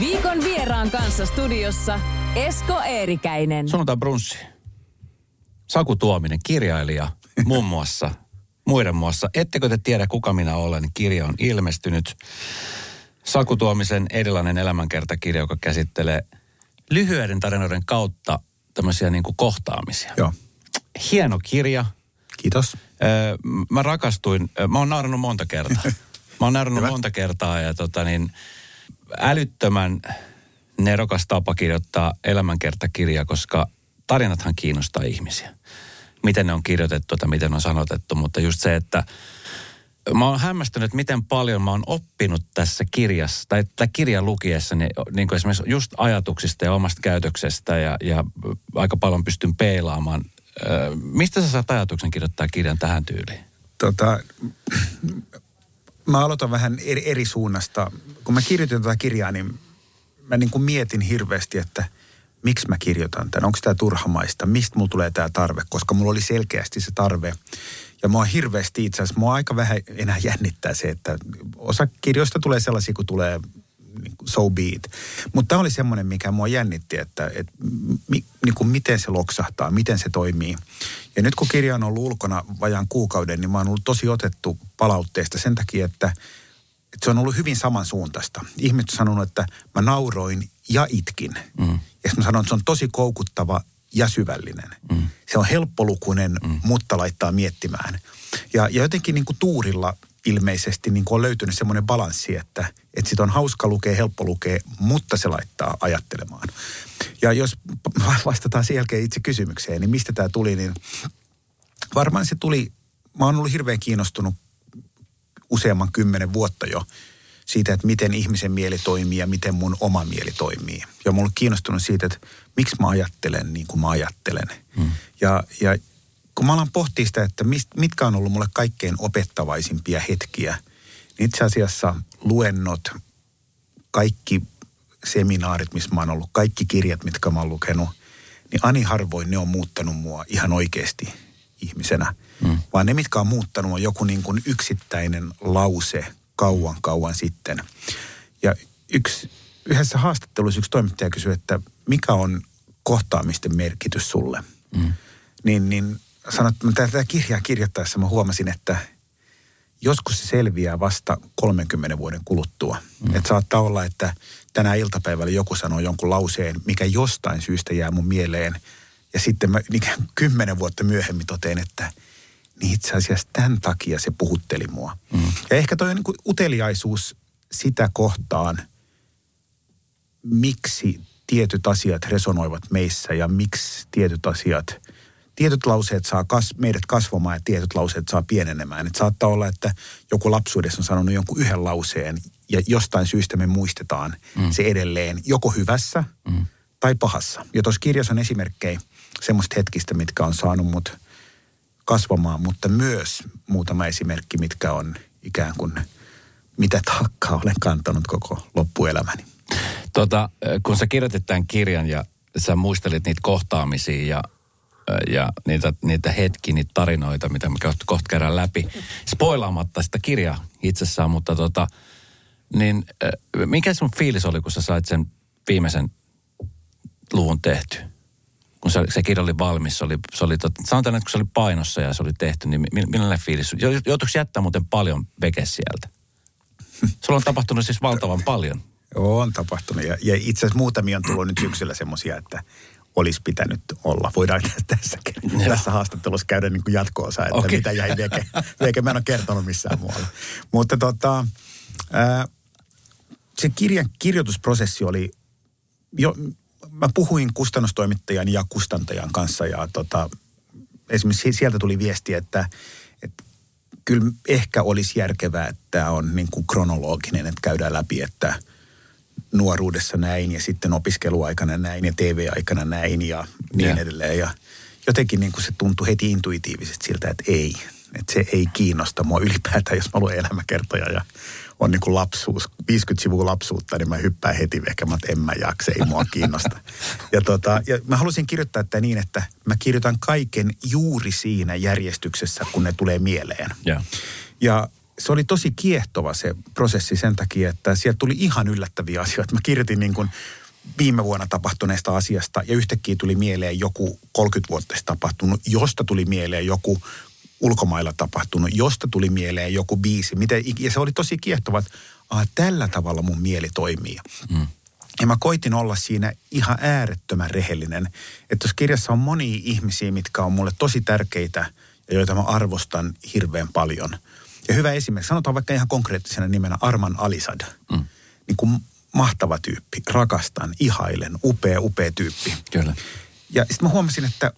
Viikon vieraan kanssa studiossa Esko Eerikäinen. Sunnuntai brunssi. Saku Tuominen, kirjailija muun muassa, muiden muassa. Ettekö te tiedä, kuka minä olen? Kirja on ilmestynyt. Saku Tuomisen erilainen elämänkertakirja, joka käsittelee lyhyiden tarinoiden kautta tämmöisiä niin kuin kohtaamisia. Joo. Hieno kirja. Kiitos. Öö, mä rakastuin, mä oon naurannut monta kertaa. Mä oon naurannut monta kertaa ja tota niin, älyttömän nerokas tapa kirjoittaa elämänkertakirja, koska tarinathan kiinnostaa ihmisiä. Miten ne on kirjoitettu tai miten on sanotettu, mutta just se, että mä oon hämmästynyt, miten paljon mä oon oppinut tässä kirjassa, tai tätä kirjan lukiessa, niin, niin kuin esimerkiksi just ajatuksista ja omasta käytöksestä ja, ja aika paljon pystyn peilaamaan. Mistä sä saat ajatuksen kirjoittaa kirjan tähän tyyliin? Tota, mä aloitan vähän eri, eri suunnasta. Kun mä kirjoitin tätä kirjaa, niin mä niin kuin mietin hirveästi, että miksi mä kirjoitan tämän. Onko tämä turhamaista? Mistä mulla tulee tämä tarve? Koska mulla oli selkeästi se tarve. Ja mua hirveästi itse asiassa, mua aika vähän enää jännittää se, että osa kirjoista tulee sellaisia, kun tulee so be it. Mutta tämä oli semmoinen, mikä mua jännitti, että, että mi, niin kuin miten se loksahtaa, miten se toimii. Ja nyt kun kirja on ollut ulkona vajaan kuukauden, niin mä oon ollut tosi otettu palautteesta sen takia, että, että se on ollut hyvin samansuuntaista. Ihmiset on sanonut, että mä nauroin ja itkin. Mm. Ja mä sanon, että se on tosi koukuttava ja syvällinen. Mm. Se on helppolukuinen, mm. mutta laittaa miettimään. Ja, ja jotenkin niin kuin tuurilla ilmeisesti niin on löytynyt semmoinen balanssi, että, että sit on hauska lukea, helppo lukea, mutta se laittaa ajattelemaan. Ja jos vastataan sen jälkeen itse kysymykseen, niin mistä tämä tuli, niin varmaan se tuli, mä oon ollut hirveän kiinnostunut useamman kymmenen vuotta jo siitä, että miten ihmisen mieli toimii ja miten mun oma mieli toimii. Ja mä oon kiinnostunut siitä, että miksi mä ajattelen niin kuin mä ajattelen. Hmm. Ja, ja kun mä alan pohtia sitä, että mist, mitkä on ollut mulle kaikkein opettavaisimpia hetkiä, niin itse asiassa luennot, kaikki seminaarit, missä mä oon ollut, kaikki kirjat, mitkä mä oon lukenut, niin ani harvoin ne on muuttanut mua ihan oikeasti ihmisenä. Mm. Vaan ne, mitkä on muuttanut, on joku niin kuin yksittäinen lause kauan, kauan sitten. Ja yksi, yhdessä haastattelussa yksi toimittaja kysyi, että mikä on kohtaamisten merkitys sulle? Mm. Niin, niin sanot, tätä kirjaa kirjoittaessa mä huomasin, että joskus se selviää vasta 30 vuoden kuluttua. Mm. Että saattaa olla, että tänä iltapäivällä joku sanoo jonkun lauseen, mikä jostain syystä jää mun mieleen. Ja sitten mä niin kymmenen vuotta myöhemmin toteen, että niin itse asiassa tämän takia se puhutteli mua. Mm. Ja ehkä toi on niin uteliaisuus sitä kohtaan, miksi tietyt asiat resonoivat meissä ja miksi tietyt asiat – tietyt lauseet saa kas, meidät kasvamaan ja tietyt lauseet saa pienenemään. Et saattaa olla, että joku lapsuudessa on sanonut jonkun yhden lauseen ja jostain syystä me muistetaan mm. se edelleen joko hyvässä mm. tai pahassa. Ja tuossa kirjassa on esimerkkejä semmoista hetkistä, mitkä on saanut mut kasvamaan, mutta myös muutama esimerkki, mitkä on ikään kuin mitä taakkaa olen kantanut koko loppuelämäni. Tota, kun sä kirjoitit tämän kirjan ja sä muistelit niitä kohtaamisia ja ja niitä, niitä hetki, niitä tarinoita, mitä me kohta käydään läpi. Spoilaamatta sitä kirjaa itsessään, mutta tota, niin mikä sun fiilis oli, kun sä sait sen viimeisen luvun tehty? Kun se, se kirja oli valmis, se oli, se oli tot, sanotaan, että kun se oli painossa ja se oli tehty, niin millainen fiilis? Joutuiko jättää muuten paljon veke sieltä? Sulla on tapahtunut siis valtavan paljon. On tapahtunut. Ja, ja itse asiassa muutamia on tullut nyt syksyllä semmoisia, että olisi pitänyt olla. Voidaan tässä, tässä haastattelussa käydä niin kuin jatko-osa, että okay. mitä jäi veke. veke. Mä en ole kertonut missään muualla. Mutta tota, ää, se kirjan kirjoitusprosessi oli, jo, mä puhuin kustannustoimittajan ja kustantajan kanssa ja tota, esimerkiksi sieltä tuli viesti, että, että kyllä ehkä olisi järkevää, että tämä on niin kuin kronologinen, että käydään läpi, että nuoruudessa näin ja sitten opiskeluaikana näin ja TV-aikana näin ja niin Joo. edelleen. Ja jotenkin niin kuin se tuntui heti intuitiivisesti siltä, että ei. Että se ei kiinnosta mua ylipäätään, jos mä luen elämäkertoja ja on niin kuin lapsuus, 50 sivua lapsuutta, niin mä hyppään heti ehkä, mä että en mä jaksa, ei mua kiinnosta. Ja, tota, ja mä halusin kirjoittaa tätä niin, että mä kirjoitan kaiken juuri siinä järjestyksessä, kun ne tulee mieleen. Joo. Ja se oli tosi kiehtova se prosessi sen takia, että sieltä tuli ihan yllättäviä asioita. Mä kirjoitin niin kuin viime vuonna tapahtuneesta asiasta ja yhtäkkiä tuli mieleen joku 30 vuotta tapahtunut, josta tuli mieleen joku ulkomailla tapahtunut, josta tuli mieleen joku biisi. Miten, ja se oli tosi kiehtova, että ah, tällä tavalla mun mieli toimii. Mm. Ja mä koitin olla siinä ihan äärettömän rehellinen. Että tuossa kirjassa on monia ihmisiä, mitkä on mulle tosi tärkeitä ja joita mä arvostan hirveän paljon. Ja hyvä esimerkki, sanotaan vaikka ihan konkreettisena nimenä Arman Alisad. Mm. Niin kuin mahtava tyyppi, rakastan, ihailen, upea, upea tyyppi. Kyllä. Ja sitten mä huomasin, että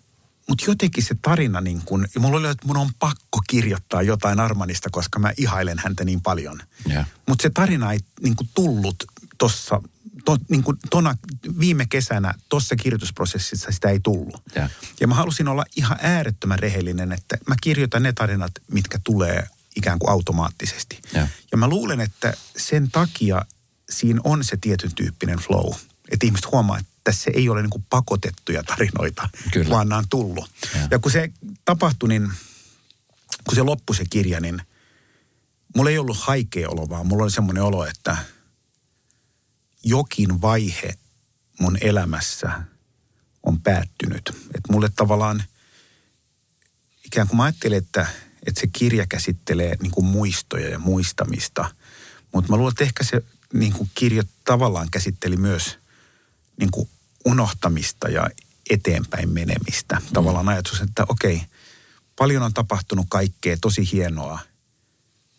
mutta jotenkin se tarina niin kun, ja mulla oli, että mun on pakko kirjoittaa jotain Armanista, koska mä ihailen häntä niin paljon. Joo. Mutta se tarina ei niin kuin tullut tuossa, to, niin kuin tona, viime kesänä tuossa kirjoitusprosessissa sitä ei tullut. Joo. Ja mä halusin olla ihan äärettömän rehellinen, että mä kirjoitan ne tarinat, mitkä tulee ikään kuin automaattisesti. Joo. Ja mä luulen, että sen takia siinä on se tietyn tyyppinen flow. Että ihmiset huomaa, että tässä ei ole niin kuin pakotettuja tarinoita, Kyllä. vaan nämä on tullut. Joo. Ja kun se tapahtui, niin kun se loppui se kirja, niin mulla ei ollut haikea olo, vaan mulla oli semmoinen olo, että jokin vaihe mun elämässä on päättynyt. Että mulle tavallaan, ikään kuin mä ajattelin, että, että se kirja käsittelee niin kuin muistoja ja muistamista. Mutta mä luulen, että ehkä se niin kuin kirja tavallaan käsitteli myös niin kuin unohtamista ja eteenpäin menemistä. Tavallaan ajatus, että okei, paljon on tapahtunut kaikkea tosi hienoa.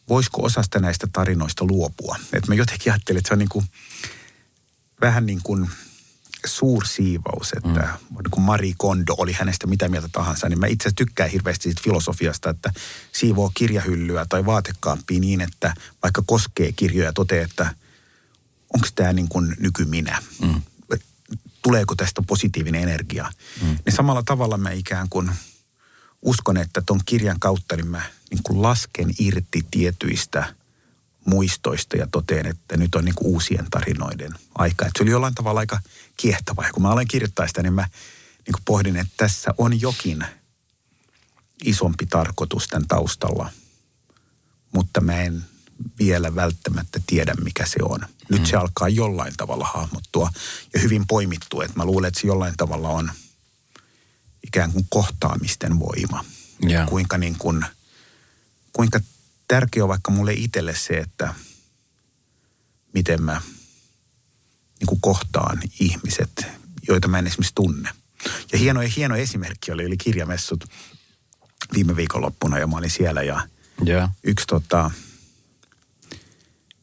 Voisiko osasta näistä tarinoista luopua? Et mä jotenkin ajattelin, että se on niin kuin, vähän niin kuin suursiivous, että mm. niin kuin Marie Kondo oli hänestä mitä mieltä tahansa, niin mä itse tykkään hirveästi siitä filosofiasta, että siivoo kirjahyllyä tai vaatekaappia niin, että vaikka koskee kirjoja ja toteaa, että onko tämä niin kuin nykyminä, mm. tuleeko tästä positiivinen energia. Mm. Niin samalla tavalla mä ikään kuin uskon, että ton kirjan kautta niin mä niin kuin lasken irti tietyistä muistoista ja toteen, että nyt on niin kuin uusien tarinoiden aika. Että se oli jollain tavalla aika kiehtova. Ja kun mä aloin kirjoittaa sitä, niin mä niin kuin pohdin, että tässä on jokin isompi tarkoitus tämän taustalla, mutta mä en vielä välttämättä tiedä, mikä se on. Nyt mm. se alkaa jollain tavalla hahmottua ja hyvin poimittua, että mä luulen, että se jollain tavalla on ikään kuin kohtaamisten voima. Joo. Kuinka niin kuin, kuinka tärkeä on vaikka mulle itselle se, että miten mä niin kuin kohtaan ihmiset, joita mä en esimerkiksi tunne. Ja hieno, hieno esimerkki oli, oli kirjamessut viime viikonloppuna ja mä olin siellä ja Joo. yksi tota,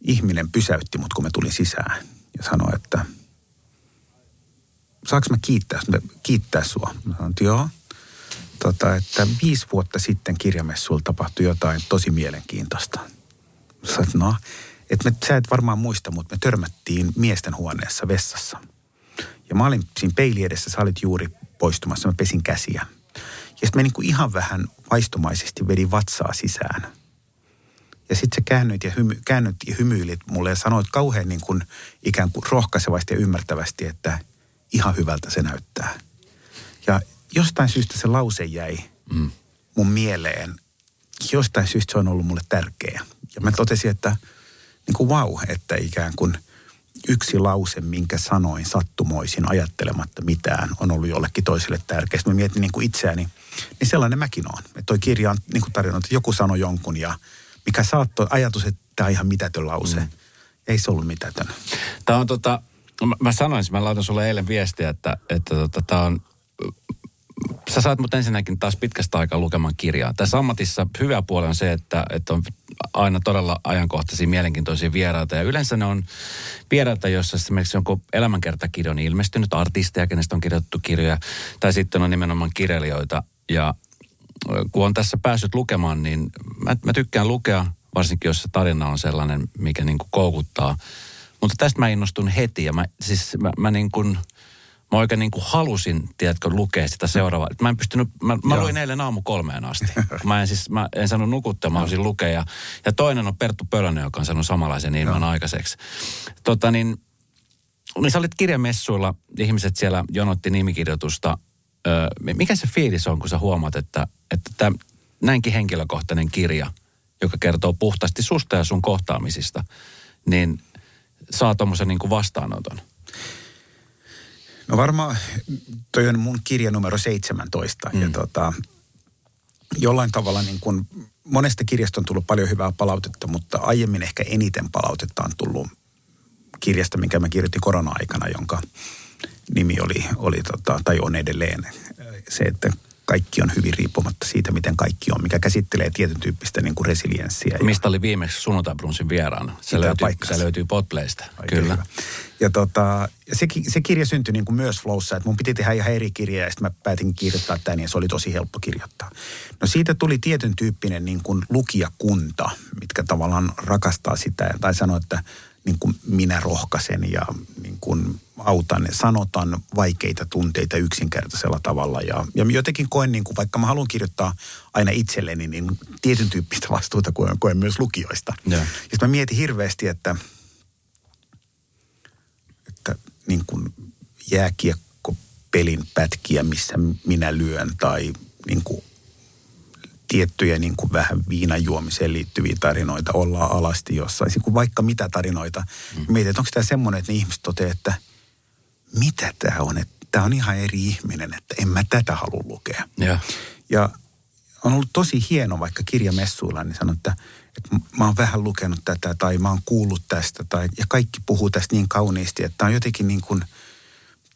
ihminen pysäytti mut, kun mä tulin sisään ja sanoi, että saanko mä kiittää, kiittää sua? Mä sanoin, että joo. Tota, että viisi vuotta sitten kirjamessuilla tapahtui jotain tosi mielenkiintoista. Sanoin, että no, että me, sä et varmaan muista, mutta me törmättiin miesten huoneessa vessassa. Ja mä olin siinä peili edessä, sä olit juuri poistumassa, mä pesin käsiä. Ja sitten mä niin kuin ihan vähän vaistomaisesti vedin vatsaa sisään. Ja sitten sä käännyit ja, hymy, käännyt ja hymyilit mulle ja sanoit kauhean niin kuin ikään kuin rohkaisevasti ja ymmärtävästi, että ihan hyvältä se näyttää. Ja jostain syystä se lause jäi mm. mun mieleen. Jostain syystä se on ollut mulle tärkeä. Ja mä totesin, että niin kuin wow, että ikään kuin yksi lause, minkä sanoin sattumoisin ajattelematta mitään, on ollut jollekin toiselle tärkeä. Sitten mä mietin niin kuin itseäni, niin sellainen mäkin on. Että toi kirja on niin kuin tarjonnut, että joku sanoi jonkun ja mikä saattoi ajatus, että tämä on ihan mitätön lause. Mm. Ei se ollut mitätön. Tämä on tota, mä, mä sanoin, mä laitan sulle eilen viestiä, että, että tota, tämä on, sä saat mut ensinnäkin taas pitkästä aikaa lukemaan kirjaa. Tässä ammatissa hyvä puoli on se, että, että on aina todella ajankohtaisia, mielenkiintoisia vieraita. Ja yleensä ne on vieraita, joissa esimerkiksi jonkun elämänkertakirja on ilmestynyt, artisteja, kenestä on kirjoitettu kirjoja, tai sitten on nimenomaan kirjailijoita. Ja kun on tässä päässyt lukemaan, niin mä, mä tykkään lukea, varsinkin jos se tarina on sellainen, mikä niin kuin koukuttaa. Mutta tästä mä innostun heti ja mä, siis mä, mä niin kuin, mä oikein niin kuin halusin, tiedätkö, lukea sitä seuraavaa. Mä en pystynyt, mä, mä luin eilen aamu kolmeen asti. Mä en siis, mä en saanut nukuttaa, mä halusin lukea. Ja, ja toinen on Perttu Pölönen, joka on saanut samanlaisen ilman aikaiseksi. Tota niin, niin sä olit kirjamessuilla, ihmiset siellä jonotti nimikirjoitusta. Ö, mikä se fiilis on, kun sä huomaat, että, että tämä näinkin henkilökohtainen kirja, joka kertoo puhtaasti susta ja sun kohtaamisista, niin saa tuommoisen niin vastaanoton? No varmaan toi on mun kirja numero 17 mm. ja tota, jollain tavalla niin kuin, monesta kirjasta on tullut paljon hyvää palautetta, mutta aiemmin ehkä eniten palautetta on tullut kirjasta, minkä mä kirjoitin korona-aikana, jonka nimi oli, oli tota, tai on edelleen se, että kaikki on hyvin riippumatta siitä, miten kaikki on, mikä käsittelee tietyn tyyppistä niin kuin resilienssiä. Mistä oli viimeksi sunnuntai-brunsin vieraana? Se löytyy, se löytyy Podplaysta, kyllä. Hyvä. Ja tota, se, se kirja syntyi niin kuin myös Flowssa, että mun piti tehdä ihan eri kirja ja sitten mä päätin kirjoittaa tämän ja se oli tosi helppo kirjoittaa. No siitä tuli tietyn tyyppinen niin kuin lukijakunta, mitkä tavallaan rakastaa sitä tai sanoo, että niin kuin minä rohkaisen ja niin kuin autan, sanotan vaikeita tunteita yksinkertaisella tavalla. Ja, ja jotenkin koen, niin kuin, vaikka mä haluan kirjoittaa aina itselleni, niin tietyn tyyppistä vastuuta koen, koen myös lukijoista. Ja sitten mä mietin hirveästi, että, että niin kuin jääkiekko pelin pätkiä, missä minä lyön tai niin kuin tiettyjä niin kuin vähän viinajuomiseen liittyviä tarinoita, ollaan alasti jossain, niin kuin vaikka mitä tarinoita. Mm. Mietin, että onko tämä semmoinen, että ne ihmiset toteavat, että mitä tämä on, että tämä on ihan eri ihminen, että en mä tätä halua lukea. Ja, ja on ollut tosi hieno vaikka kirjamessuilla, niin sanon, että, että mä oon vähän lukenut tätä tai mä oon kuullut tästä tai, ja kaikki puhuu tästä niin kauniisti, että tämä on jotenkin niin kuin,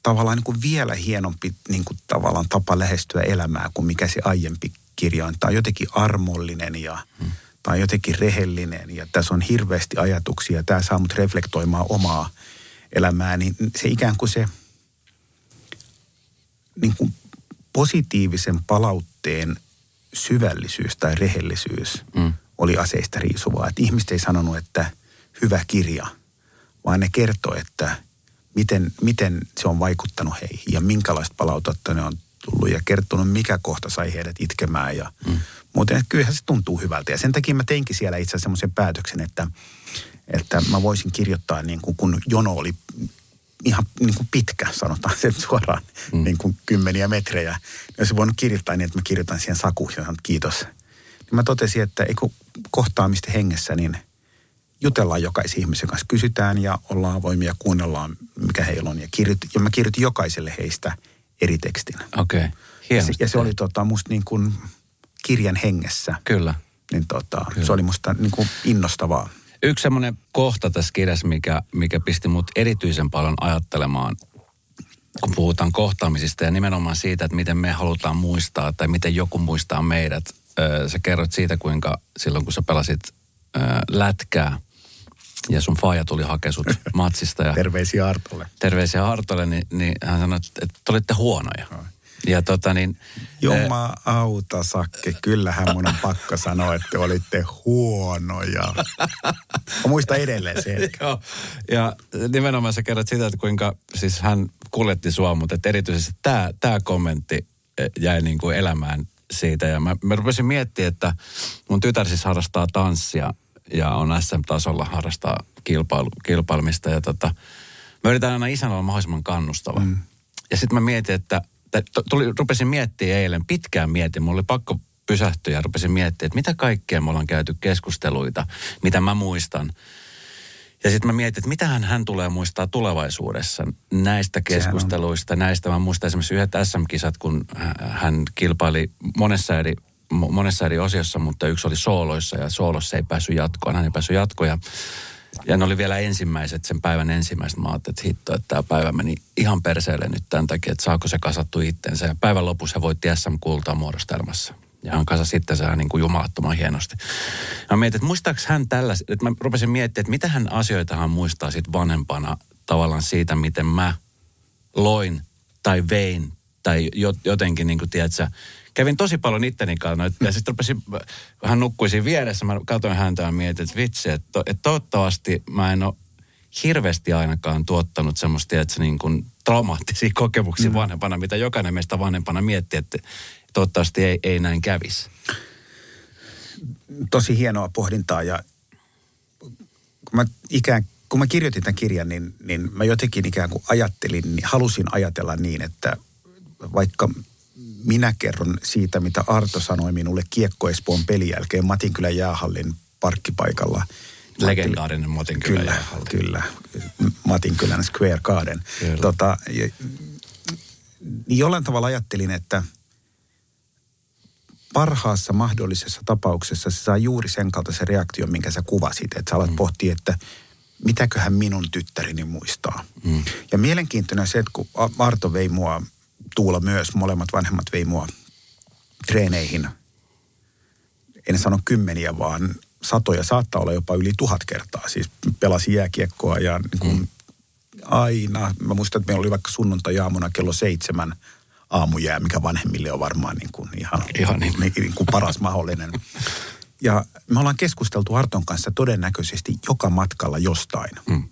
tavallaan niin kuin vielä hienompi niin kuin tavallaan tapa lähestyä elämää kuin mikä se aiempi kirja Tämä on jotenkin armollinen ja hmm. tämä on jotenkin rehellinen ja tässä on hirveästi ajatuksia. Tämä saa mut reflektoimaan omaa elämää, niin se ikään kuin se niin kuin positiivisen palautteen syvällisyys tai rehellisyys mm. oli aseista riisuvaa. Että ihmiset ei sanonut, että hyvä kirja, vaan ne kertoi, että miten, miten se on vaikuttanut heihin ja minkälaista palautetta ne on tullut ja kertonut, mikä kohta sai heidät itkemään ja mm. muuten, kyllähän se tuntuu hyvältä. Ja sen takia mä teinkin siellä itse asiassa semmoisen päätöksen, että, että mä voisin kirjoittaa niin kuin, kun jono oli ihan niin kuin pitkä, sanotaan sen suoraan, mm. niin kuin kymmeniä metrejä. Jos se voinut kirjoittaa niin, että mä kirjoitan siihen sakuun ja sanon, kiitos. Niin mä totesin, että eikö kohtaamista hengessä, niin jutellaan jokaisen ihmisen kanssa. Kysytään ja ollaan avoimia, kuunnellaan, mikä heillä on. Ja, kirjoit, ja mä kirjoitin jokaiselle heistä – eri tekstin. Okei, okay. Ja se, ja se oli tota, musta niin kuin kirjan hengessä. Kyllä. Niin tota, Kyllä. se oli musta niin kuin innostavaa. Yksi semmoinen kohta tässä kirjassa, mikä, mikä pisti mut erityisen paljon ajattelemaan, kun puhutaan kohtaamisista ja nimenomaan siitä, että miten me halutaan muistaa tai miten joku muistaa meidät. Sä kerrot siitä, kuinka silloin kun sä pelasit lätkää – ja sun faija tuli hakea matsista. Ja terveisiä Artolle. Terveisiä Artolle, niin, niin hän sanoi, että, että olitte huonoja. No. Ja tota niin... Jumma auta, Sakke. Kyllähän mun on pakko sanoa, että olitte huonoja. Mä muistan edelleen sen. Joo. Ja nimenomaan sä kerrot sitä, että kuinka siis hän kuljetti sua, mutta että erityisesti tämä, tämä kommentti eh, jäi niin kuin elämään siitä. Ja mä, mä rupesin miettimään, että mun tytär siis harrastaa tanssia ja on SM-tasolla harrastaa kilpailu, kilpailmista. Ja tota, mä yritän aina isän olla mahdollisimman kannustava. Mm. Ja sitten mä mietin, että tuli, rupesin miettimään eilen, pitkään mietin, mulla oli pakko pysähtyä ja rupesin miettimään, että mitä kaikkea me ollaan käyty keskusteluita, mitä mä muistan. Ja sitten mä mietin, että mitä hän tulee muistaa tulevaisuudessa näistä keskusteluista, näistä. Mä muistan esimerkiksi yhdet SM-kisat, kun hän kilpaili monessa eri monessa eri osiossa, mutta yksi oli sooloissa ja soolossa ei päässyt jatkoon. Hän ei päässyt jatkoon ja, ja ne oli vielä ensimmäiset, sen päivän ensimmäiset. Mä ajattelin, että hitto, että tämä päivä meni ihan perseelle nyt tämän takia, että saako se kasattu itsensä. Ja päivän lopussa voitti SM-kultaa muodostelmassa. Ja hän kasa sitten se niin kuin jumalattoman hienosti. Mä mietin, että muistaako hän tällä, että mä rupesin miettimään, että mitä hän asioita hän muistaa sitten vanhempana tavallaan siitä, miten mä loin tai vein tai jotenkin, niin kuin, tiedätkö, kävin tosi paljon itteni kanssa. Ja sitten rupesin, hän nukkui siinä vieressä, mä katsoin häntä ja mietin, että vitsi, että, to, että toivottavasti mä en ole hirveästi ainakaan tuottanut semmoista, että se niin kuin traumaattisia kokemuksia mm. vanhempana, mitä jokainen meistä vanhempana miettii, että toivottavasti ei, ei näin kävisi. Tosi hienoa pohdintaa ja kun mä, ikään, kun mä kirjoitin tämän kirjan, niin, niin mä jotenkin ikään kuin ajattelin, niin halusin ajatella niin, että vaikka minä kerron siitä, mitä Arto sanoi minulle Kiekko Espoon pelin jälkeen Matinkylän jäähallin parkkipaikalla. Legendaarinen Matinkylän kyllä, jäähalli. Kyllä, Matinkylän Square Garden. Kyllä. Tota, niin jollain tavalla ajattelin, että parhaassa mahdollisessa tapauksessa se saa juuri sen kaltaisen reaktion, minkä sä kuvasit. Että sä alat mm. pohtia, että mitäköhän minun tyttäreni muistaa. Mm. Ja mielenkiintoinen se, että kun Arto vei mua Tuula myös, molemmat vanhemmat vei mua treeneihin. En sano kymmeniä, vaan satoja, saattaa olla jopa yli tuhat kertaa. Siis pelasi jääkiekkoa ja niin kuin mm. aina, mä muistan, että meillä oli vaikka sunnuntai-aamuna kello seitsemän aamujää, mikä vanhemmille on varmaan niin kuin ihan, ihan niin. Niin kuin paras mahdollinen. Ja me ollaan keskusteltu Arton kanssa todennäköisesti joka matkalla jostain. Mm.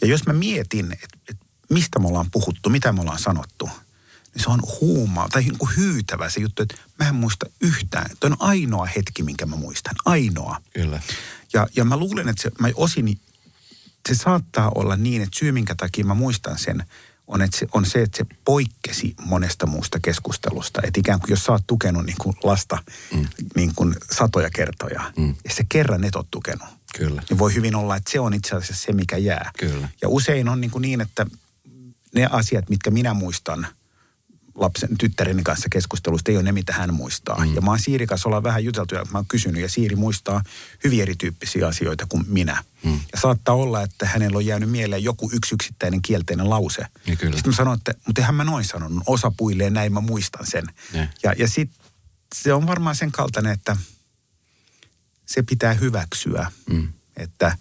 Ja jos mä mietin, että, että mistä me ollaan puhuttu, mitä me ollaan sanottu – niin se on huuma tai niin kuin hyytävä se juttu, että mä en muista yhtään. Tuo on ainoa hetki, minkä mä muistan. Ainoa. Kyllä. Ja, ja mä luulen, että se, mä osin, se saattaa olla niin, että syy minkä takia mä muistan sen, on, että se, on se, että se poikkesi monesta muusta keskustelusta. Että ikään kuin jos sä oot tukenut niin kuin lasta mm. niin kuin satoja kertoja, mm. ja se kerran et ole tukenut. Kyllä. Niin voi hyvin olla, että se on itse asiassa se, mikä jää. Kyllä. Ja usein on niin, kuin niin että ne asiat, mitkä minä muistan – lapsen tyttäreni kanssa keskustelusta ei ole ne, mitä hän muistaa. Mm. Ja mä oon Siiri kanssa ollaan vähän juteltu ja mä oon kysynyt ja Siiri muistaa hyvin erityyppisiä asioita kuin minä. Mm. Ja saattaa olla, että hänellä on jäänyt mieleen joku yksi yksittäinen kielteinen lause. Ja kyllä. Sitten mä sanoin, että mutta eihän mä noin sanonut. Osa puilleen näin, mä muistan sen. Ja, ja, ja sitten se on varmaan sen kaltainen, että se pitää hyväksyä. Mm. Että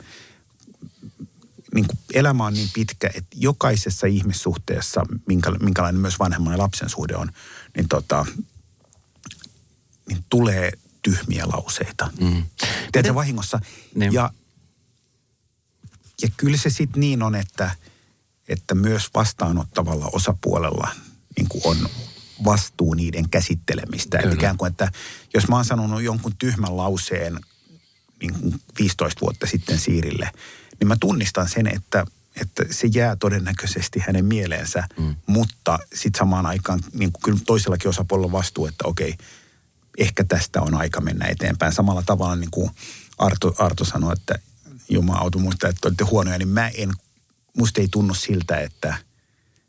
niin kuin elämä on niin pitkä, että jokaisessa ihmissuhteessa, minkä, minkälainen myös vanhemman ja lapsen suhde on, niin, tota, niin tulee tyhmiä lauseita. Mm. Tiedätkö, vahingossa. Niin. Ja, ja kyllä se sitten niin on, että, että myös vastaanottavalla osapuolella niin kuin on vastuu niiden käsittelemistä. Että ikään kuin, että jos mä oon sanonut jonkun tyhmän lauseen niin kuin 15 vuotta sitten Siirille – niin mä tunnistan sen, että, että se jää todennäköisesti hänen mieleensä, mm. mutta sitten samaan aikaan niin kuin kyllä toisellakin osapuolella vastuu, että okei, ehkä tästä on aika mennä eteenpäin. Samalla tavalla niin kuin Arto, Arto sanoi, että Jumala auto muista, että olette huonoja, niin mä en, musta ei tunnu siltä, että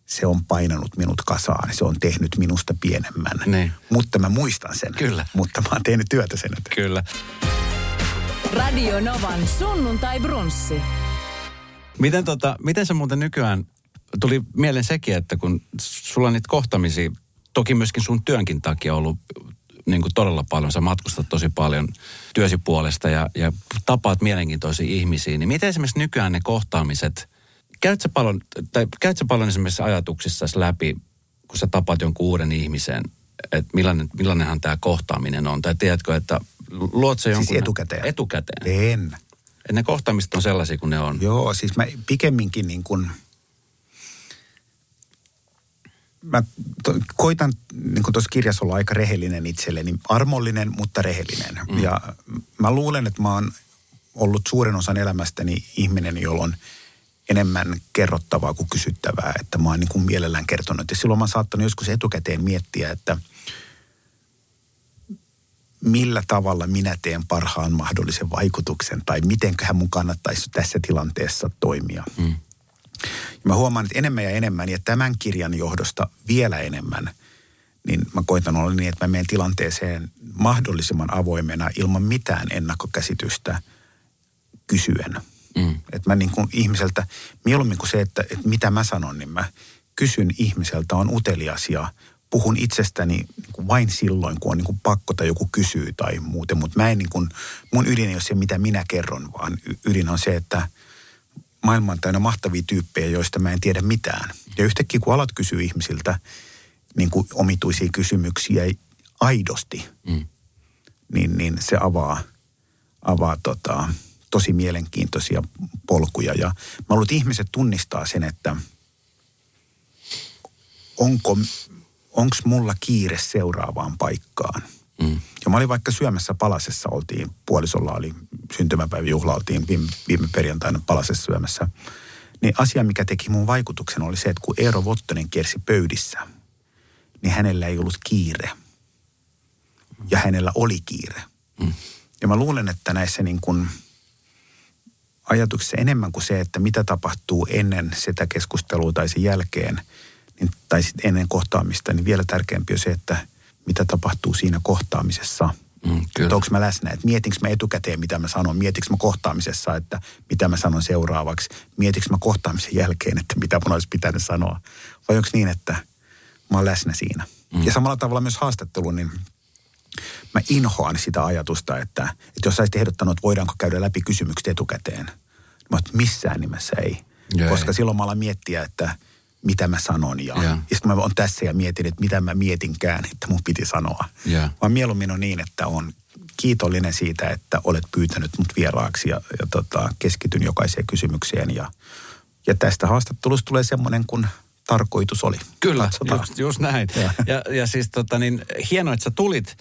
se on painanut minut kasaan, se on tehnyt minusta pienemmän. Ne. Mutta mä muistan sen. Kyllä. Mutta mä oon tehnyt työtä sen. Että... Kyllä. Radio Novan sunnuntai brunssi. Miten, tota, miten se muuten nykyään, tuli mieleen sekin, että kun sulla on niitä kohtamisia, toki myöskin sun työnkin takia ollut niin kuin todella paljon, sä matkustat tosi paljon työsi puolesta ja, ja tapaat mielenkiintoisia ihmisiä, niin miten esimerkiksi nykyään ne kohtaamiset, käyt sä paljon, tai käyt sä paljon esimerkiksi ajatuksissa läpi, kun sä tapaat jonkun uuden ihmisen, että millainen, millainenhan tämä kohtaaminen on, tai tiedätkö, että luot se siis jonkun... Siis etukäteen? Etukäteen. En. Et ne kohtaamiset on sellaisia kuin ne on. Joo, siis mä pikemminkin niin kuin, mä to, koitan niin kuin tuossa kirjassa olla aika rehellinen itselleni, armollinen, mutta rehellinen. Mm. Ja mä luulen, että mä oon ollut suurin osan elämästäni ihminen, jolla on enemmän kerrottavaa kuin kysyttävää, että mä oon niin kuin mielellään kertonut. Ja silloin mä oon saattanut joskus etukäteen miettiä, että – millä tavalla minä teen parhaan mahdollisen vaikutuksen tai mitenköhän mun kannattaisi tässä tilanteessa toimia. Mm. Ja mä huomaan, että enemmän ja enemmän ja tämän kirjan johdosta vielä enemmän, niin mä koitan olla niin, että mä menen tilanteeseen mahdollisimman avoimena ilman mitään ennakkokäsitystä kysyen. Mm. Että mä niin kuin ihmiseltä, mieluummin kuin se, että, että mitä mä sanon, niin mä kysyn ihmiseltä, on utelias ja puhun itsestäni niin kuin vain silloin, kun on niin kuin pakko tai joku kysyy tai muuten. Mutta mä en niin kuin, mun ydin ei ole se, mitä minä kerron, vaan ydin on se, että maailma on täynnä mahtavia tyyppejä, joista mä en tiedä mitään. Ja yhtäkkiä kun alat kysyä ihmisiltä niin kuin omituisia kysymyksiä aidosti, mm. niin, niin se avaa, avaa tota, tosi mielenkiintoisia polkuja. Ja mä luulen, että ihmiset tunnistaa sen, että onko, onko mulla kiire seuraavaan paikkaan. Mm. Ja mä olin vaikka syömässä Palasessa, oltiin, puolisolla oli syntymäpäiväjuhla, oltiin viime, viime perjantaina Palasessa syömässä. Niin asia, mikä teki mun vaikutuksen, oli se, että kun Eero Vottonen kiersi pöydissä, niin hänellä ei ollut kiire. Ja hänellä oli kiire. Mm. Ja mä luulen, että näissä niin kuin ajatuksissa enemmän kuin se, että mitä tapahtuu ennen sitä keskustelua tai sen jälkeen, tai sitten ennen kohtaamista, niin vielä tärkeämpi on se, että mitä tapahtuu siinä kohtaamisessa. Mm, onko mä läsnä, että mietinkö mä etukäteen, mitä mä sanon, mietinkö mä kohtaamisessa, että mitä mä sanon seuraavaksi, mietinkö mä kohtaamisen jälkeen, että mitä mun olisi pitänyt sanoa. Vai onko niin, että mä oon läsnä siinä. Mm. Ja samalla tavalla myös haastattelu, niin mä inhoan sitä ajatusta, että, että jos saisit ehdottanut, että voidaanko käydä läpi kysymykset etukäteen, niin mä missään nimessä ei. Yeah, Koska silloin mä alan miettiä, että mitä mä sanon. Ja, yeah. ja sitten mä oon tässä ja mietin, että mitä mä mietinkään, että mun piti sanoa. Yeah. Vaan mieluummin on niin, että on kiitollinen siitä, että olet pyytänyt mut vieraaksi ja, ja tota, keskityn jokaiseen kysymykseen. Ja, ja tästä haastattelusta tulee semmoinen, kun tarkoitus oli. Kyllä, just, just näin. Ja, ja, ja siis tota niin, hienoa, että sä tulit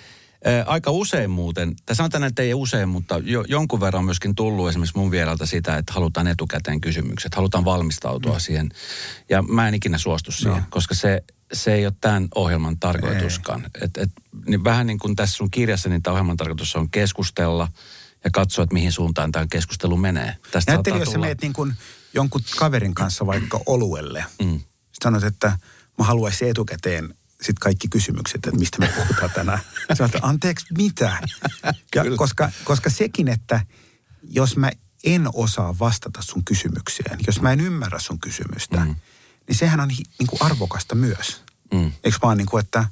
aika usein muuten, tai sanotaan, että ei usein, mutta jo, jonkun verran on myöskin tullut esimerkiksi mun vieralta sitä, että halutaan etukäteen kysymykset, halutaan valmistautua mm. siihen. Ja mä en ikinä suostu siihen, no. koska se, se ei ole tämän ohjelman tarkoituskaan. Et, et, niin vähän niin kuin tässä sun kirjassa, niin tämä ohjelman tarkoitus on keskustella ja katsoa, että mihin suuntaan tämä keskustelu menee. Tästä Ajattelin, jos sä meet niin kuin jonkun kaverin kanssa vaikka oluelle, mm. sanot, että mä haluaisin etukäteen sitten kaikki kysymykset, että mistä me puhutaan tänään. Sä oot, anteeksi, mitä? Ja koska, koska sekin, että jos mä en osaa vastata sun kysymykseen, jos mä en ymmärrä sun kysymystä, mm. niin sehän on niin kuin arvokasta myös. Mm. Eikö vaan niin kuin, että